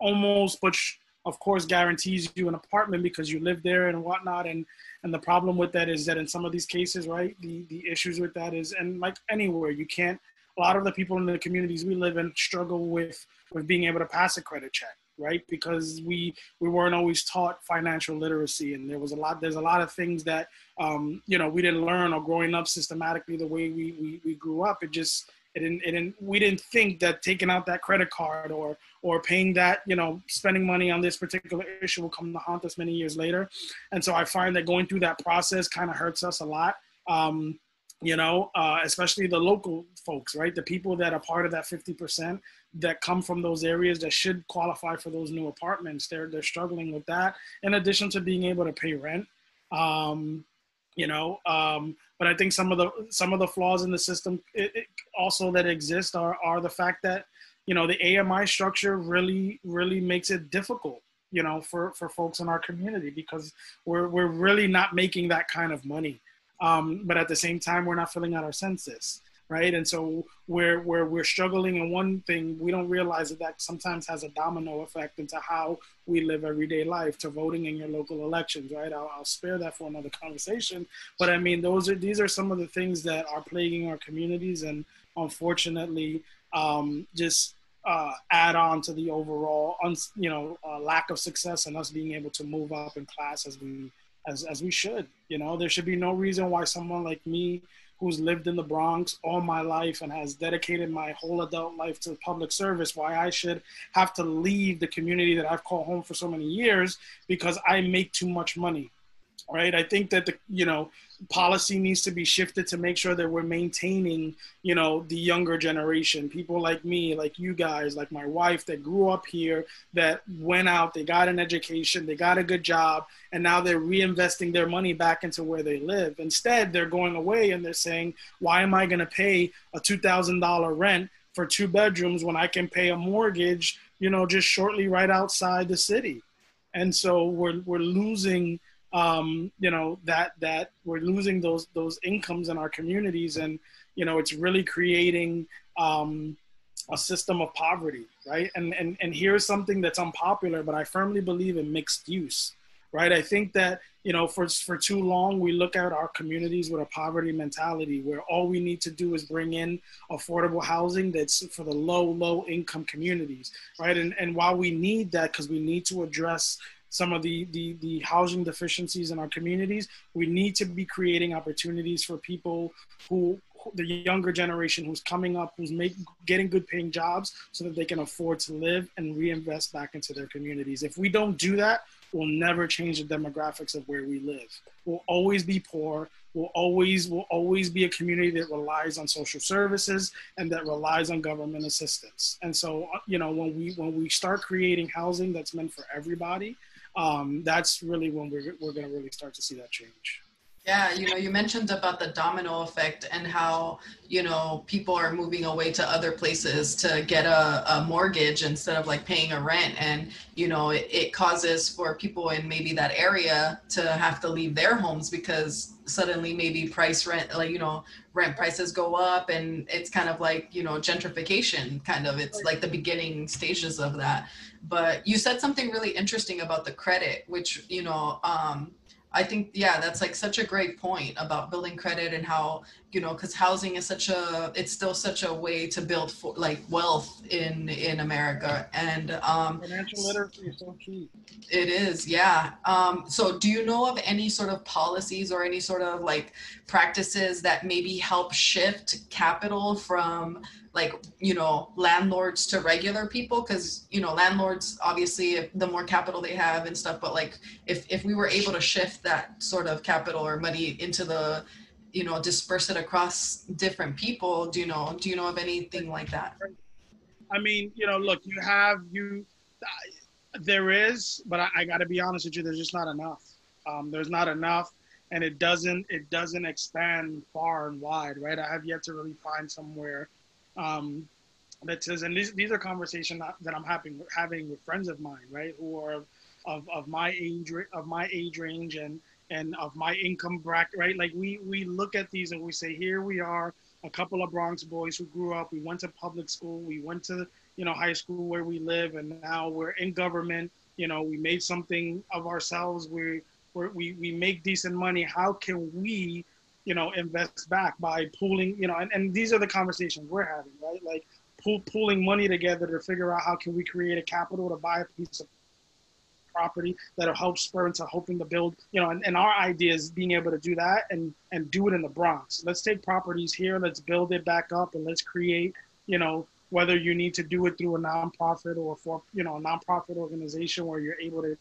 almost but of course guarantees you an apartment because you live there and whatnot. And and the problem with that is that in some of these cases right the the issues with that is and like anywhere you can't a lot of the people in the communities we live in struggle with with being able to pass a credit check right? Because we we weren't always taught financial literacy and there was a lot there's a lot of things that um, you know we didn't learn or growing up systematically the way we, we we grew up. It just it didn't, it didn't we didn't think that taking out that credit card or or paying that you know spending money on this particular issue will come to haunt us many years later. And so i find that going through that process kind of hurts us a lot um, you know, uh, especially the local folks, right? The people that are part of that 50% that come from those areas that should qualify for those new apartments. They're, they're struggling with that in addition to being able to pay rent. Um, you know, um, but I think some of the, some of the flaws in the system it, it also that exist are, are the fact that, you know, the AMI structure really, really makes it difficult you know, for, for folks in our community because we're, we're really not making that kind of money um, but at the same time we're not filling out our census right? And so where where we're struggling in one thing we don't realize that that sometimes has a domino effect into how we live everyday life to voting in your local elections right? I'll, I'll spare that for another conversation. But i mean those are these are some of the things that are plaguing our communities and unfortunately um, just uh, add on to the overall you know uh, lack of success and us being able to move up in class as we as, as we should. You know, there should be no reason why someone like me, who's lived in the Bronx all my life and has dedicated my whole adult life to public service, why I should have to leave the community that I've called home for so many years because I make too much money. Right. I think that the, you know, policy needs to be shifted to make sure that we're maintaining, you know, the younger generation, people like me, like you guys, like my wife that grew up here, that went out, they got an education, they got a good job, and now they're reinvesting their money back into where they live. Instead, they're going away and they're saying, why am I going to pay a $2,000 rent for two bedrooms when I can pay a mortgage, you know, just shortly right outside the city? And so we're, we're losing um, you know that that we're losing those those incomes in our communities. And you know it's really creating um, a system of poverty right? And and and here's something that's unpopular but i firmly believe in mixed use right? I think that you know for for too long we look at our communities with a poverty mentality where all we need to do is bring in affordable housing that's for the low low income communities right? And and while we need that because we need to address some of the, the, the housing deficiencies in our communities. We need to be creating opportunities for people who, the younger generation who's coming up, who's make, getting good paying jobs so that they can afford to live and reinvest back into their communities. If we don't do that, we'll never change the demographics of where we live. We'll always be poor. We'll always will always be a community that relies on social services and that relies on government assistance. And so, uh, you know, when we when we start creating housing that's meant for everybody, um, that's really when we're, we're going to really start to see that change. Yeah, you know, you mentioned about the domino effect and how, you know, people are moving away to other places to get a, a mortgage instead of like paying a rent. And, you know, it, it causes for people in maybe that area to have to leave their homes because suddenly maybe price rent, like, you know, rent prices go up and it's kind of like, you know, gentrification kind of, it's like the beginning stages of that. But you said something really interesting about the credit, which, you know, um, I think yeah, that's like such a great point about building credit and how you know because housing is such a it's still such a way to build for, like wealth in in America and um, financial literacy is so key. It is, yeah. Um, so do you know of any sort of policies or any sort of like practices that maybe help shift capital from like you know landlords to regular people because you know landlords obviously the more capital they have and stuff but like if if we were able to shift that sort of capital or money into the you know disperse it across different people do you know do you know of anything like that? I mean you know look you have you there is but i, I got to be honest with you there's just not enough. Um, there's not enough and it doesn't it doesn't expand far and wide right? I have yet to really find somewhere um, that says, and these, these are conversations that I'm having having with friends of mine, right, who are of, of my age of my age range and and of my income bracket, right? Like we we look at these and we say, here we are, a couple of Bronx boys who grew up, we went to public school, we went to you know high school where we live, and now we're in government. You know, we made something of ourselves. We we we make decent money. How can we you know, invest back by pooling, you know, and, and these are the conversations we're having, right? Like pool, pooling money together to figure out how can we create a capital to buy a piece of property that'll help spur into hoping to build, you know, and, and our idea is being able to do that and, and do it in the Bronx. Let's take properties here, let's build it back up and let's create, you know, whether you need to do it through a nonprofit or for, you know, a nonprofit organization where you're able to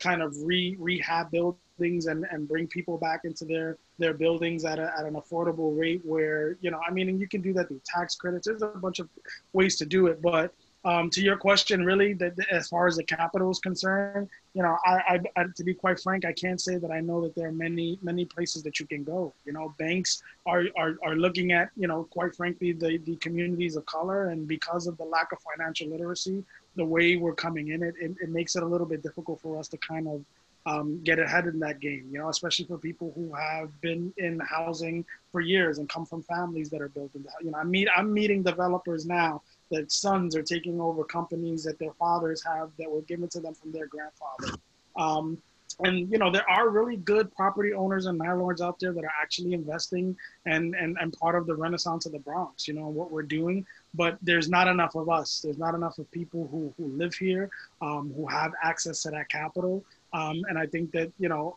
kind of re rehab buildings and, and bring people back into their their buildings at, a, at an affordable rate where you know i mean and you can do that through tax credits. There's a bunch of ways to do it. But um, to your question really that as far as the capital is concerned you know I, I, I, to be quite frank i can't say that i know that there are many many places that you can go. You know banks are are, are looking at you know quite frankly the, the communities of color and because of the lack of financial literacy the way we're coming in, it, it, it makes it a little bit difficult for us to kind of um, get ahead in that game, you know, especially for people who have been in housing for years and come from families that are built in, you know, I meet, I'm meeting developers now that sons are taking over companies that their fathers have that were given to them from their grandfather. Um, and you know there are really good property owners and landlords out there that are actually investing and and and part of the renaissance of the bronx you know what we're doing. But there's not enough of us. There's not enough of people who who live here um, who have access to that capital. Um, and i think that you know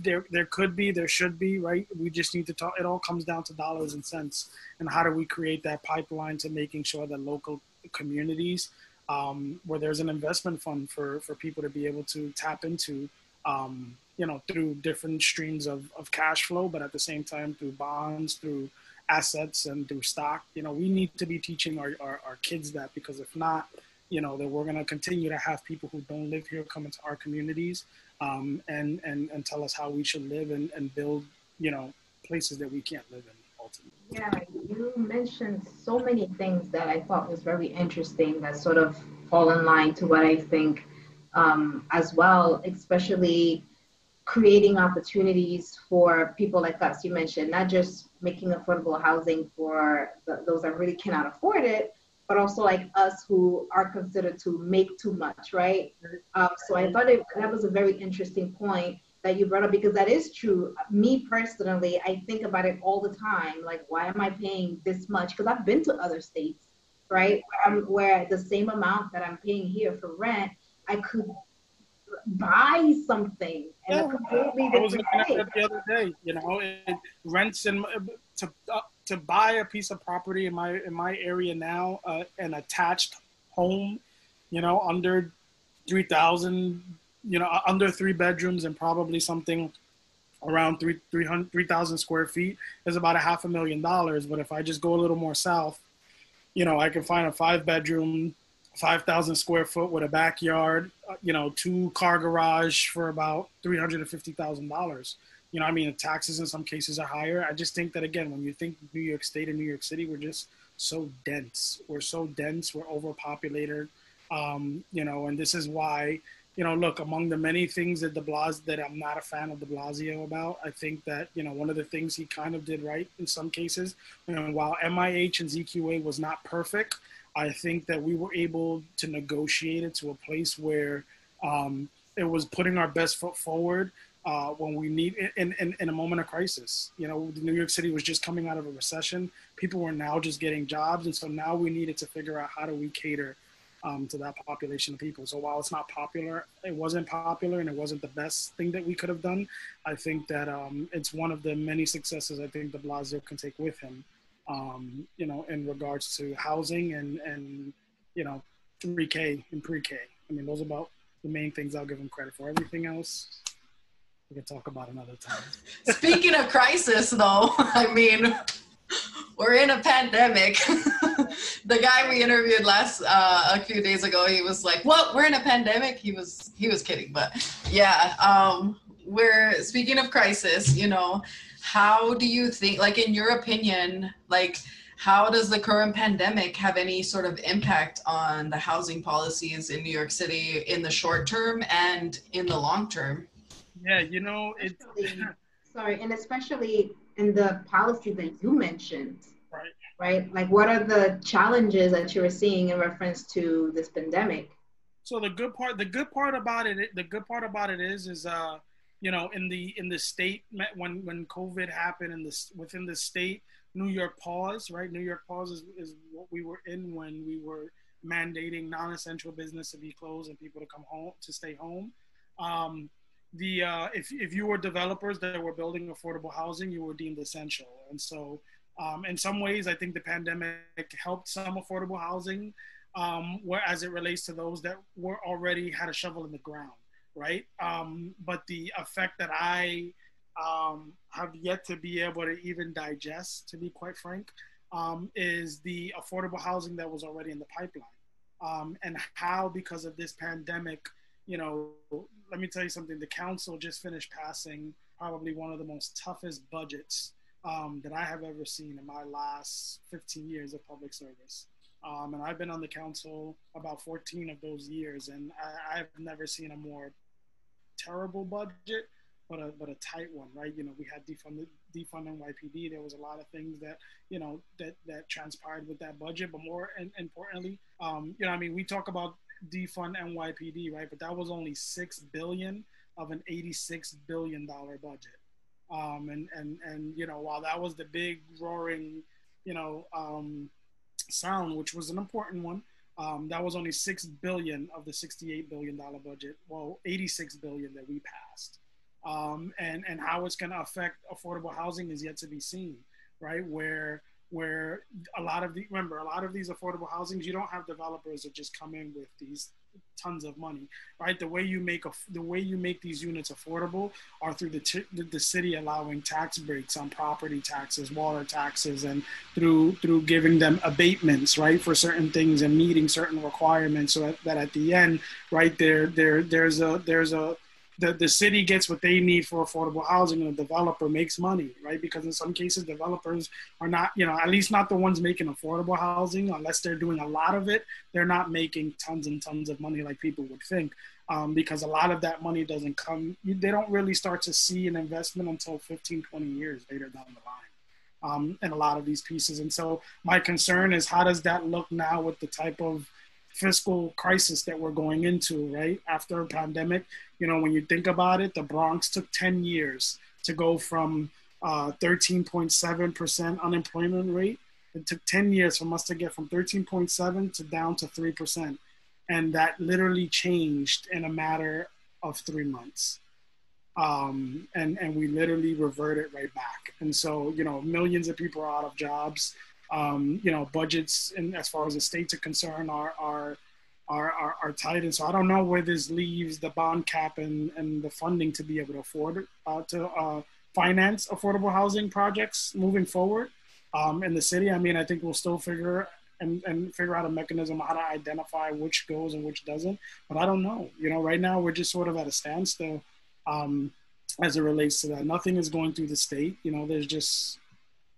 there there could be there should be right? We just need to talk it all comes down to dollars and cents. And how do we create that pipeline to making sure that local communities um, where there's an investment fund for, for people to be able to tap into, um, you know, through different streams of, of cash flow, but at the same time through bonds, through assets and through stock. You know, we need to be teaching our, our, our kids that because if not, you know, that we're going to continue to have people who don't live here come into our communities um, and, and, and tell us how we should live and, and build, you know, places that we can't live in. Yeah, you mentioned so many things that I thought was very interesting that sort of fall in line to what I think um, as well, especially creating opportunities for people like us. You mentioned not just making affordable housing for the, those that really cannot afford it, but also like us who are considered to make too much, right? Um, so I thought it, that was a very interesting point that you brought up because that is true. Me personally, I think about it all the time. Like, why am I paying this much? Because I've been to other states, right? Where, where the same amount that I'm paying here for rent, I could buy something and yeah. completely I was looking at that the other day. You know, rents and to uh, to buy a piece of property in my in my area now, uh, an attached home, you know, under three thousand you know, under three bedrooms and probably something around three, 300, 3,000 square feet is about a half a million dollars. But if I just go a little more south, you know, I can find a five bedroom, 5,000 square foot with a backyard, uh, you know, two car garage for about $350,000. You know, I mean, the taxes in some cases are higher. I just think that, again, when you think New York State and New York City, we're just so dense. We're so dense. We're overpopulated. Um, you know, and this is why you know, look, among the many things that De Blasio that I'm not a fan of De Blasio about, I think that you know one of the things he kind of did right in some cases. You know, while MIH and ZQA was not perfect, I think that we were able to negotiate it to a place where um, it was putting our best foot forward uh, when we need in, in, in a moment of crisis. You know, New York City was just coming out of a recession. People were now just getting jobs, and so now we needed to figure out how do we cater um, to that population of people. So while it's not popular, it wasn't popular, and it wasn't the best thing that we could have done. I think that um, it's one of the many successes I think De Blasio can take with him. Um, you know, in regards to housing and and you know, 3K and pre-K. I mean, those are about the main things I'll give him credit for. Everything else, we can talk about another time. Speaking of crisis, though, I mean, we're in a pandemic. the guy we interviewed last uh, a few days ago, he was like, "What? We're in a pandemic?" He was he was kidding, but yeah. Um, we're speaking of crisis. You know, how do you think? Like, in your opinion, like how does the current pandemic have any sort of impact on the housing policies in New York City in the short term and in the long term? Yeah, you know, it. Sorry, and especially in the policy that you mentioned. Right. Right. Like, what are the challenges that you were seeing in reference to this pandemic? So the good part, the good part about it, the good part about it is, is uh, you know, in the in the state when when COVID happened in this within the state, New York pause, right? New York pause is, is what we were in when we were mandating non-essential business to be closed and people to come home to stay home. Um, the uh, if if you were developers that were building affordable housing, you were deemed essential, and so um, in some ways, I think the pandemic helped some affordable housing, um, where as it relates to those that were already had a shovel in the ground, right? Um, but the effect that I um, have yet to be able to even digest, to be quite frank, um, is the affordable housing that was already in the pipeline. Um, and how, because of this pandemic, you know, let me tell you something. The council just finished passing probably one of the most toughest budgets um, that I have ever seen in my last 15 years of public service. Um, and I've been on the council about 14 of those years, and I, I've never seen a more terrible budget, but a but a tight one, right? You know, we had defund defund NYPD. There was a lot of things that you know that that transpired with that budget, but more and importantly, um, you know, I mean, we talk about defund NYPD, right? But that was only six billion of an eighty-six billion dollar budget. Um, and and and you know, while that was the big roaring, you know, um, sound, which was an important one, um, that was only six billion of the sixty-eight billion dollar budget. Well, eighty-six billion that we passed. Um, and and how it's going to affect affordable housing is yet to be seen, right? Where where a lot of the remember a lot of these affordable housings you don't have developers that just come in with these tons of money right? The way you make a, the way you make these units affordable are through the, t- the city allowing tax breaks on property taxes water taxes and through through giving them abatements right for certain things and meeting certain requirements so that, that at the end right there there there's a there's a the, the city gets what they need for affordable housing and the developer makes money, right? Because in some cases, developers are not, you know, at least not the ones making affordable housing, unless they're doing a lot of it, they're not making tons and tons of money like people would think. Um, because a lot of that money doesn't come, they don't really start to see an investment until 15, 20 years later down the line. Um, in a lot of these pieces. And so my concern is how does that look now with the type of fiscal crisis that we're going into, right? After a pandemic, you know, when you think about it, the Bronx took 10 years to go from uh, 13.7% unemployment rate. It took 10 years for us to get from 13.7 to down to 3%. And that literally changed in a matter of three months. Um, and, and we literally reverted right back. And so, you know, millions of people are out of jobs um, you know, budgets and as far as the states are concerned are, are, are, are, are tight. And so I don't know where this leaves the bond cap and, and the funding to be able to afford uh, to uh, finance affordable housing projects moving forward um, in the city. I mean, I think we'll still figure and, and figure out a mechanism how to identify which goes and which doesn't. But I don't know. You know, right now we're just sort of at a standstill um, as it relates to that. Nothing is going through the state. You know, there's just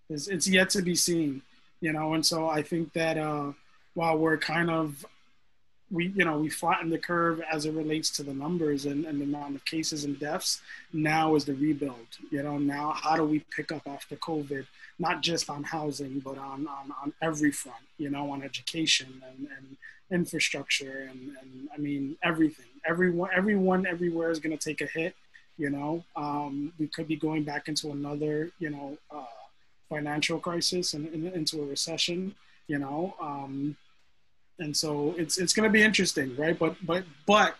it's, it's yet to be seen you know, and so I think that uh, while we're kind of we you know we flattened the curve as it relates to the numbers and, and the amount of cases and deaths. Now is the rebuild you know now how do we pick up after covid not just on housing but on on, on every front you know on education and, and infrastructure and, and i mean everything. Everyone everyone everywhere is going to take a hit You know, um, we could be going back into another, you know, uh, financial crisis and, and, into a recession. You know, um, and so it's it's going to be interesting, right? But but but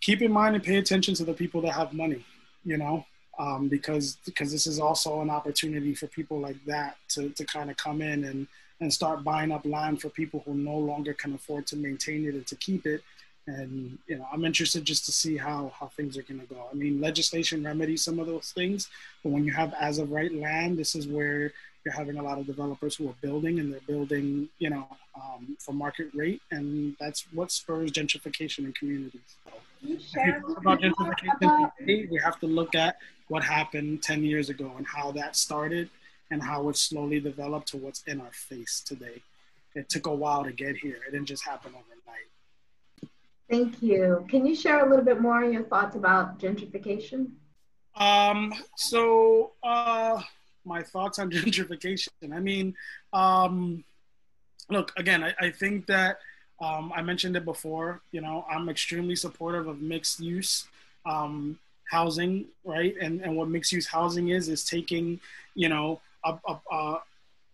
keep in mind and pay attention to the people that have money. You know, um, because because this is also an opportunity for people like that to to kind of come in and and start buying up land for people who no longer can afford to maintain it and to keep it. And you know, I'm interested just to see how how things are going to go. I mean, legislation remedies some of those things, but when you have as of right land, this is where you're having a lot of developers who are building and they're building, you know, um, for market rate, and that's what spurs gentrification in communities. So, about gentrification today, we have to look at what happened 10 years ago and how that started and how it slowly developed to what's in our face today. It took a while to get here. It didn't just happen overnight. Thank you. Can you share a little bit more on your thoughts about gentrification? Um, so uh, my thoughts on gentrification. I mean, um, look, again, I, I think that um, I mentioned it before, you know, I'm extremely supportive of mixed use. Um, housing, right? And and what mixed use housing is is taking, you know, up, up, uh,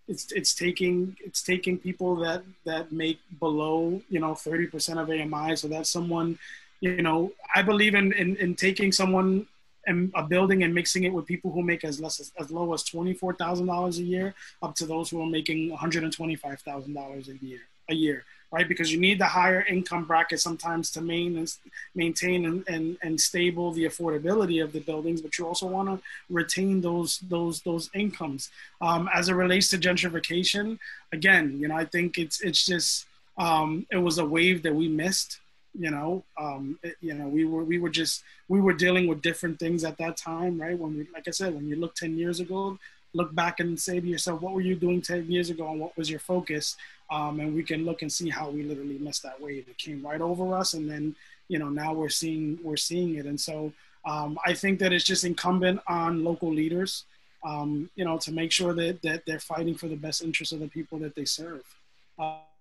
it's it's taking it's taking people that that make below you know 30% of AMI. So that's someone, you know, I believe in in, in taking someone and a building and mixing it with people who make as less as, as low as twenty four thousand dollars a year, up to those who are making one hundred and twenty five thousand dollars a year a year right? Because you need the higher income bracket sometimes to main, and, maintain and, and, and stable the affordability of the buildings, but you also want to retain those those those incomes. Um, as it relates to gentrification, again, you know, I think it's it's just um, it was a wave that we missed. You know, um, it, you know, we were we were just we were dealing with different things at that time, right? When we, like I said, when you look ten years ago, look back and say to yourself, what were you doing 10 years ago and what was your focus? Um, and we can look and see how we literally missed that wave. It came right over us. And then, you know, now we're seeing, we're seeing it. And so um, I think that it's just incumbent on local leaders, um, you know, to make sure that, that they're fighting for the best interests of the people that they serve.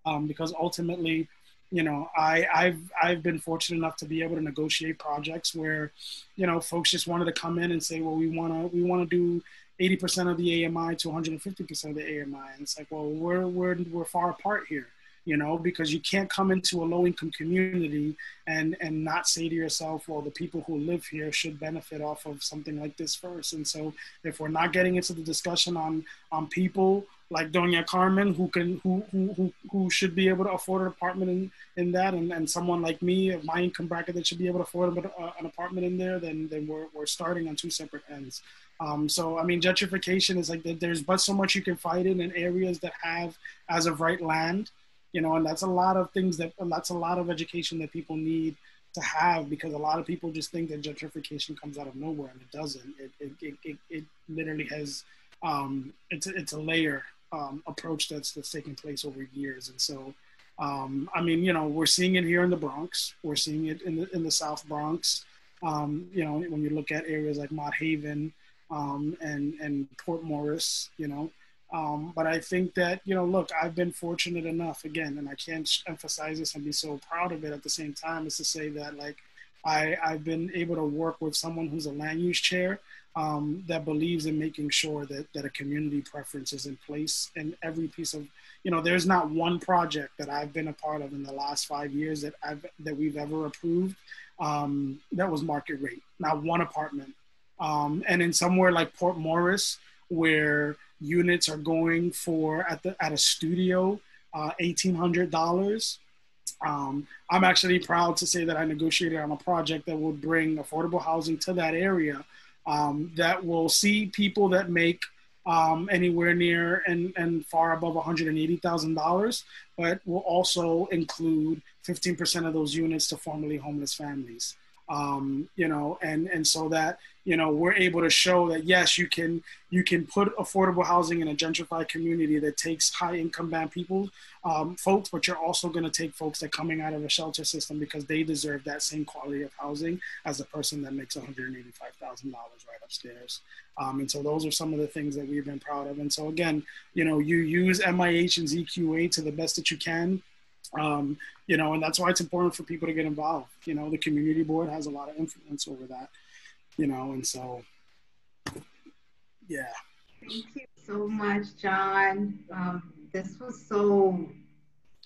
Um, because ultimately, you know, I, I've I've been fortunate enough to be able to negotiate projects where, you know, folks just wanted to come in and say, well, we wanna we wanna do 80% of the AMI to 150% of the AMI. And it's like, well, we're, we're, we're far apart here, you know, because you can't come into a low income community and, and not say to yourself, well, the people who live here should benefit off of something like this first. And so if we're not getting into the discussion on, on people like Doña Carmen, who can, who, who, who, should be able to afford an apartment in, in that, and, and someone like me of my income bracket that should be able to afford an apartment in there, then, then we're, we're starting on two separate ends. Um, so I mean, gentrification is like there's but so much you can fight in in areas that have as of right land, you know, and that's a lot of things that that's a lot of education that people need to have because a lot of people just think that gentrification comes out of nowhere and it doesn't. It it it, it, it literally has um, it's it's a layer um, approach that's that's taking place over years, and so. Um, I mean, you know, we're seeing it here in the Bronx. We're seeing it in the in the South Bronx. Um, you know, when you look at areas like Mott Haven, um, and and Port Morris, you know. Um, but I think that you know, look, I've been fortunate enough again, and I can't emphasize this and be so proud of it at the same time, is to say that like I I've been able to work with someone who's a land use chair um, that believes in making sure that that a community preference is in place in every piece of you know there's not one project that I've been a part of in the last five years that I've that we've ever approved um, that was market rate not one apartment um, and in somewhere like Port Morris, where units are going for at the at a studio uh, eighteen hundred dollars. Um, I'm actually proud to say that I negotiated on a project that will bring affordable housing to that area. Um, that will see people that make um, anywhere near and, and far above $180,000, but will also include 15% of those units to formerly homeless families um, you know, and and so that you know we're able to show that yes, you can you can put affordable housing in a gentrified community that takes high income band people, um, folks, but you're also going to take folks that coming out of a shelter system because they deserve that same quality of housing as a person that makes $185,000 right upstairs. Um, and so those are some of the things that we've been proud of. And so again, you know, you use MIH and ZQA to the best that you can um, you know, and that's why it's important for people to get involved. You know, the community board has a lot of influence over that. you know, and so, yeah. Thank you so much, John. Um, this was so.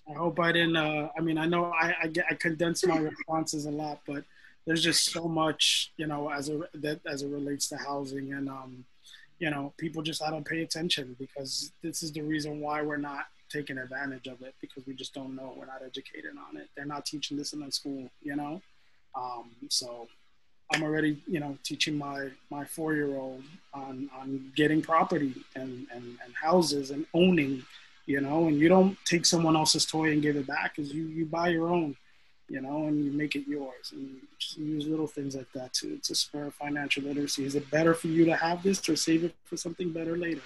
I hope I didn't. Uh, I mean, I know I I, get, I condense my responses a lot, but there's just so much, you know, as a that as it relates to housing, and um, you know, people just I don't pay attention because this is the reason why we're not taking advantage of it because we just don't know. We're not educated on it. They're not teaching this in school, you know. Um, so I'm already, you know, teaching my my four year old on on getting property and, and and houses and owning, you know. And you don't take someone else's toy and give it back, because you you buy your own, you know, and you make it yours. And just use little things like that to to spur financial literacy. Is it better for you to have this or save it for something better later?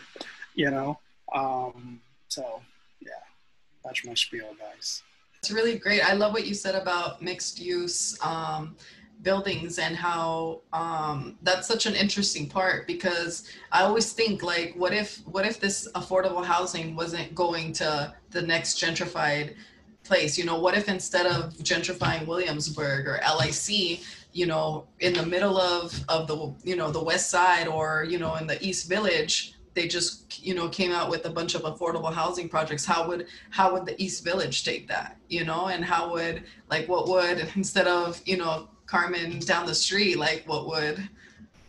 You know. Um, so that's my spiel, guys. It's really great. I love what you said about mixed use. Um, buildings and how um, that's such an interesting part because I always think like what if what if this affordable housing wasn't going to the next gentrified place you know what if instead of gentrifying Williamsburg or LIC you know in the middle of of the you know the west side or you know in the east village they just you know came out with a bunch of affordable housing projects how would how would the east village take that you know and how would like what would instead of you know Carmen down the street, like what would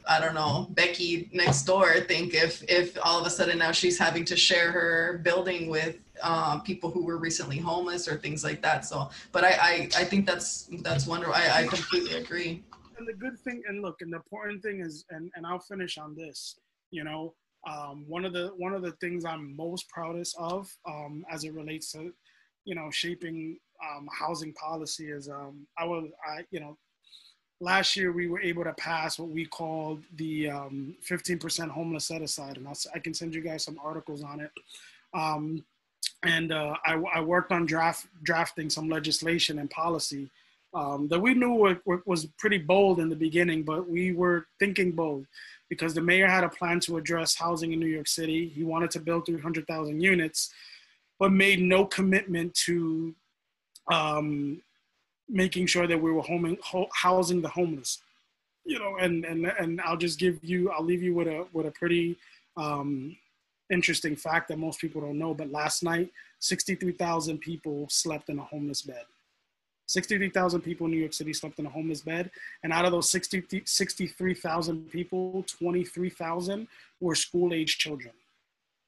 I don't know, Becky next door think if if all of a sudden now she's having to share her building with um, people who were recently homeless or things like that. So, but I I, I think that's that's wonderful. I, I completely agree. And the good thing, and look, and the important thing is, and and I'll finish on this. You know, um, one of the one of the things I'm most proudest of um, as it relates to, you know, shaping um, housing policy is um, I was I you know last year we were able to pass what we called the um, 15% homeless set aside and I'll, i can send you guys some articles on it. Um, and uh, I, I, worked on draft drafting some legislation and policy um, that we knew was pretty bold in the beginning but we were thinking bold because the mayor had a plan to address housing in new york city. He wanted to build 300000 units but made no commitment to um, making sure that we were homing, ho- housing the homeless you know and and and i'll just give you i'll leave you with a with a pretty um, interesting fact that most people don't know but last night 63000 people slept in a homeless bed 63,000 people in New York City slept in a homeless bed. And out of those 60, 63,000 people, 23,000 were school age children.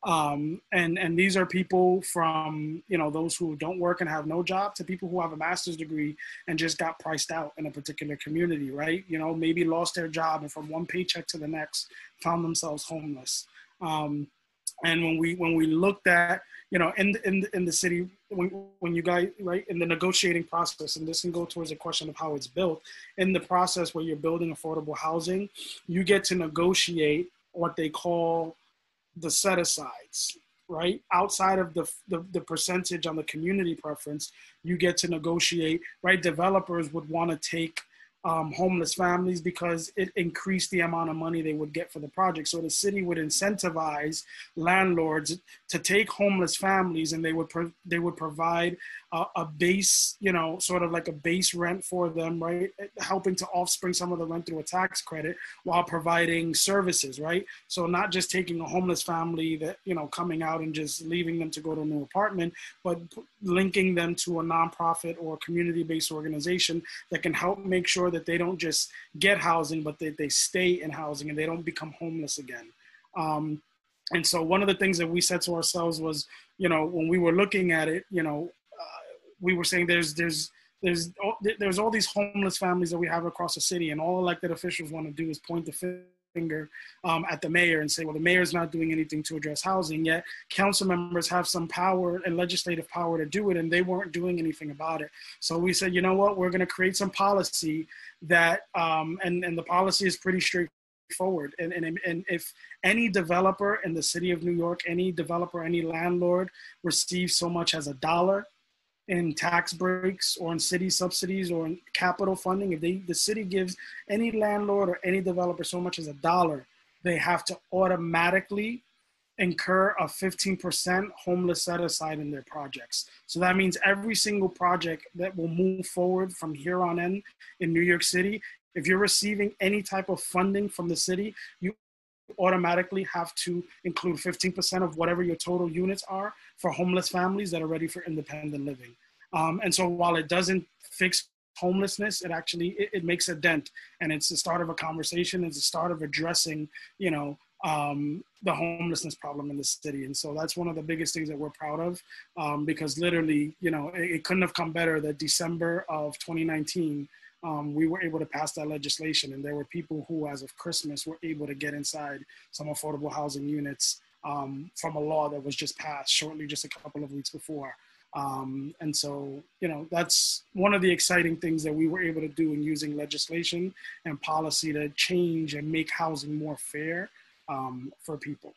Um, and and these are people from you know those who don't work and have no job to people who have a master's degree and just got priced out in a particular community, right? You know, maybe lost their job and from one paycheck to the next found themselves homeless. Um, and when we when we looked at you know in in in the city when when you guys right in the negotiating process and this can go towards a question of how it's built in the process where you're building affordable housing you get to negotiate what they call the set asides, right? Outside of the, the, the percentage on the community preference, you get to negotiate, right? Developers would want to take um, homeless families because it increased the amount of money they would get for the project. So the city would incentivize landlords to take homeless families and they would pro- they would provide a, a, base, you know, sort of like a base rent for them, right? Helping to offspring some of the rent through a tax credit while providing services, right? So not just taking a homeless family that, you know, coming out and just leaving them to go to a new apartment, but linking them to a nonprofit or community-based organization that can help make sure that they don't just get housing, but that they stay in housing and they don't become homeless again. Um, and so one of the things that we said to ourselves was, you know, when we were looking at it, you know, we were saying there's there's there's there's all these homeless families that we have across the city, and all elected officials want to do is point the finger um, at the mayor and say, well, the mayor's not doing anything to address housing. Yet council members have some power and legislative power to do it, and they weren't doing anything about it. So we said, you know what, we're going to create some policy that, um, and and the policy is pretty straightforward. And, and, and if any developer in the city of New York, any developer, any landlord receives so much as a dollar in tax breaks or in city subsidies or in capital funding, if they the city gives any landlord or any developer so much as a dollar, they have to automatically incur a 15% homeless set aside in their projects. So that means every single project that will move forward from here on in in New York City If you're receiving any type of funding from the city, you automatically have to include 15% of whatever your total units are for homeless families that are ready for independent living. Um, and so while it doesn't fix homelessness, it actually it, it, makes a dent, and it's the start of a conversation. It's the start of addressing, you know, um, the homelessness problem in the city. And so that's one of the biggest things that we're proud of, um, because literally, you know, it, it, couldn't have come better that December of 2019 um, we were able to pass that legislation. And there were people who, as of Christmas, were able to get inside some affordable housing units um, from a law that was just passed shortly, just a couple of weeks before. Um, and so, you know, that's one of the exciting things that we were able to do in using legislation and policy to change and make housing more fair um, for people.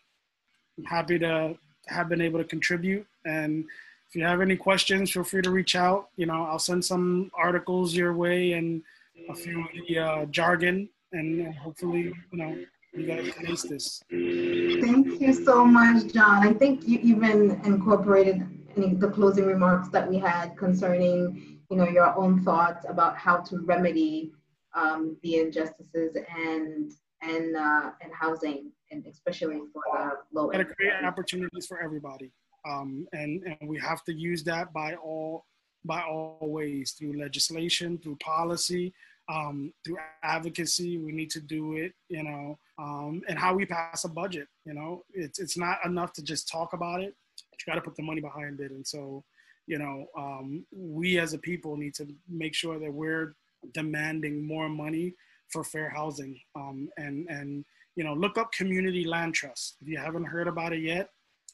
I'm happy to have been able to contribute and if you have any questions, feel free to reach out. You know, I'll send some articles your way and a few of the uh, jargon, and hopefully, you know, you guys can ace this. Thank you so much, John. I think you even incorporated in the closing remarks that we had concerning, you know, your own thoughts about how to remedy um, the injustices and and uh, and housing, and especially for the low. Got to create opportunities for everybody um, and and we have to use that by all by all ways through legislation, through policy, um, through advocacy. We need to do it, you know, um, and how we pass a budget. You know, it's it's not enough to just talk about it. You got to put the money behind it, and so you know, um, we as a people need to make sure that we're demanding more money for fair housing. Um, and and you know, look up community land trust. If you haven't heard about it yet,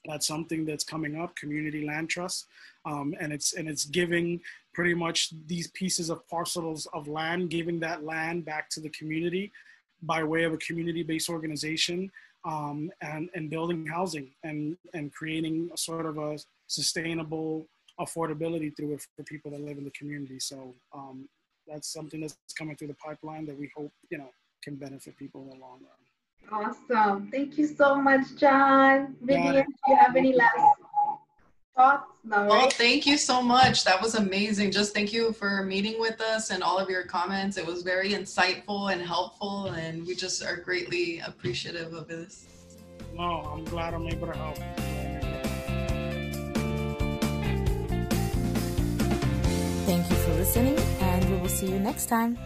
that's something that's coming up, community land trust, um, and it's and it's giving pretty much these pieces of parcels of land, giving that land back to the community by way of a community-based organization, um, and and building housing and and creating a sort of a sustainable affordability through it for people that live in the community. So um, that's something that's coming through the pipeline that we hope you know can benefit people in the long run. Awesome. Thank you so much, John. Vivian, do you have any last thoughts? No, oh, right? Well, thank you so much. That was amazing. Just thank you for meeting with us and all of your comments. It was very insightful and helpful, and we just are greatly appreciative of this. No, I'm glad I'm able to help. Thank you for listening, and we will see you next time.